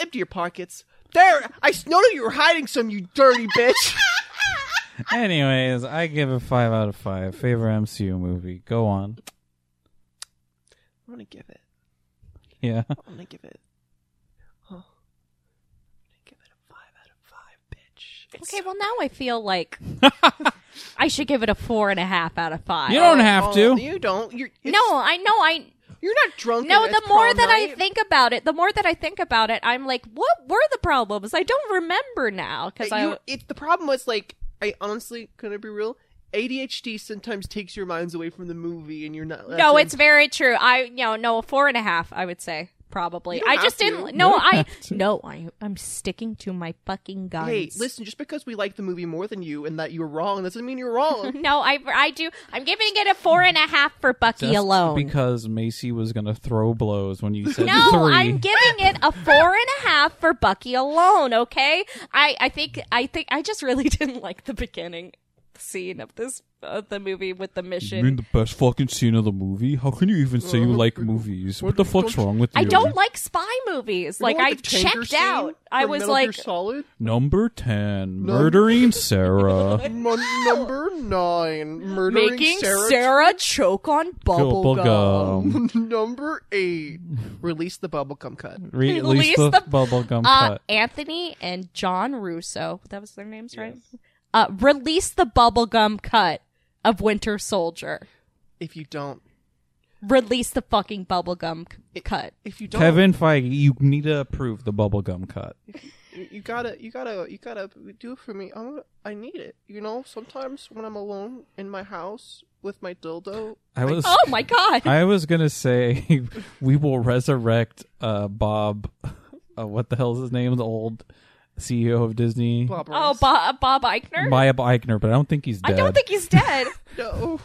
Empty your pockets. There. I s- know that you were hiding some. You dirty bitch. (laughs) Anyways, I give it five out of five. Favorite MCU movie. Go on. I'm gonna give it. Yeah. I'm gonna give it. Huh. I'm gonna give it a five out of five, bitch. It's Okay, well now I feel like (laughs) I should give it a four and a half out of five. You don't have Oh, to. You don't. You're it's- No, I know I You're not drunk. no. The more that I think about it, the more that I think about it, I'm like, what were the problems? I don't remember now because I it, the problem was like I honestly couldn't be real. ADHD sometimes takes your minds away from the movie, and you're not. no, it's very true. I you know no a four and a half. I would say probably. You don't I just have didn't. No, I no. I I'm sticking to my fucking guns. Hey, listen. Just because we like the movie more than you and that you're wrong doesn't mean you're wrong. (laughs) No, I I do. I'm giving it a four and a half for Bucky Just alone. because Macy was gonna throw blows when you said No, three. I'm giving it a four and a half for Bucky alone. Okay, I I think I think I just really (laughs) didn't like the beginning scene of this of the movie with the You mission. mean the best fucking scene of the movie? How can you even say you like movies? What the fuck's wrong with you? I don't like spy movies. You know Like what I the tanker checked scene out. I from was Metal Gear like, Solid. Number ten, murdering (laughs) Sarah. M- number nine, murdering making Sarah. Sarah, choke on bubble Bubblegum. gum. (laughs) (laughs) number eight, release the bubblegum cut. Release Release the, the- bubblegum Uh, cut. Anthony and John Russo. That was their names, right? Uh, release the bubblegum cut of Winter Soldier. If you don't, Release the fucking bubblegum c- cut. if you don't, Kevin Feige, you need to approve the bubblegum cut. you, you gotta, you gotta, you gotta do it for me. I'm, gonna- I need it. You know, sometimes when I'm alone in my house with my dildo, I was Oh my god. I was gonna say (laughs) we will resurrect uh Bob (laughs) uh, what the hell is his name? The old CEO of Disney. Bob oh, Bob, Bob Eichner? Bob Eichner, but I don't think he's I dead. don't think he's dead. (laughs) No.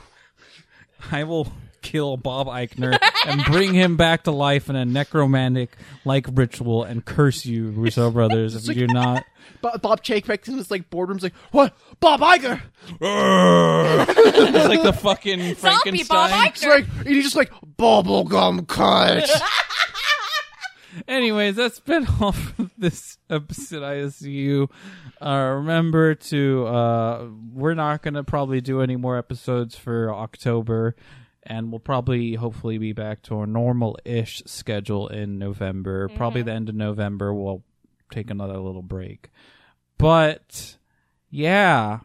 I will kill Bob Eichner and bring him back to life in a necromantic like ritual and curse you, Russo (laughs) brothers, if you do not. (laughs) Bob, Bob Chapek in his like boardroom's like, what? Bob Iger! It's like the fucking Zombie Frankenstein. Bob It's like, and he's just like, bubblegum cut. Anyways, that's been (laughs) all for this episode ISU. Uh, remember to uh, we're not gonna probably do any more episodes for October, and we'll probably hopefully be back to our normal-ish schedule in November. Probably the end of November. We'll take another little break, but yeah,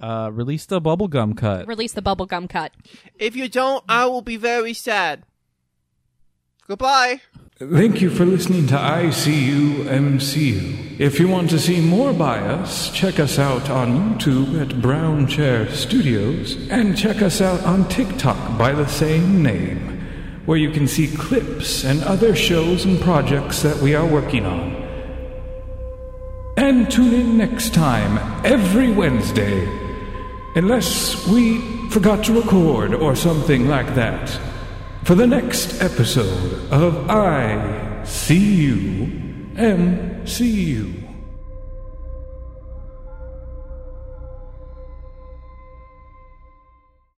uh, release the bubblegum cut. Release the bubblegum cut. If you don't, I will be very sad. Goodbye. Thank you for listening to ICU MCU. If you want to see more by us, check us out on YouTube at Brown Chair Studios and check us out on TikTok by the same name, where you can see clips and other shows and projects that we are working on. And tune in next time, every Wednesday, unless we forgot to record or something like that for the next episode of ICU MCU.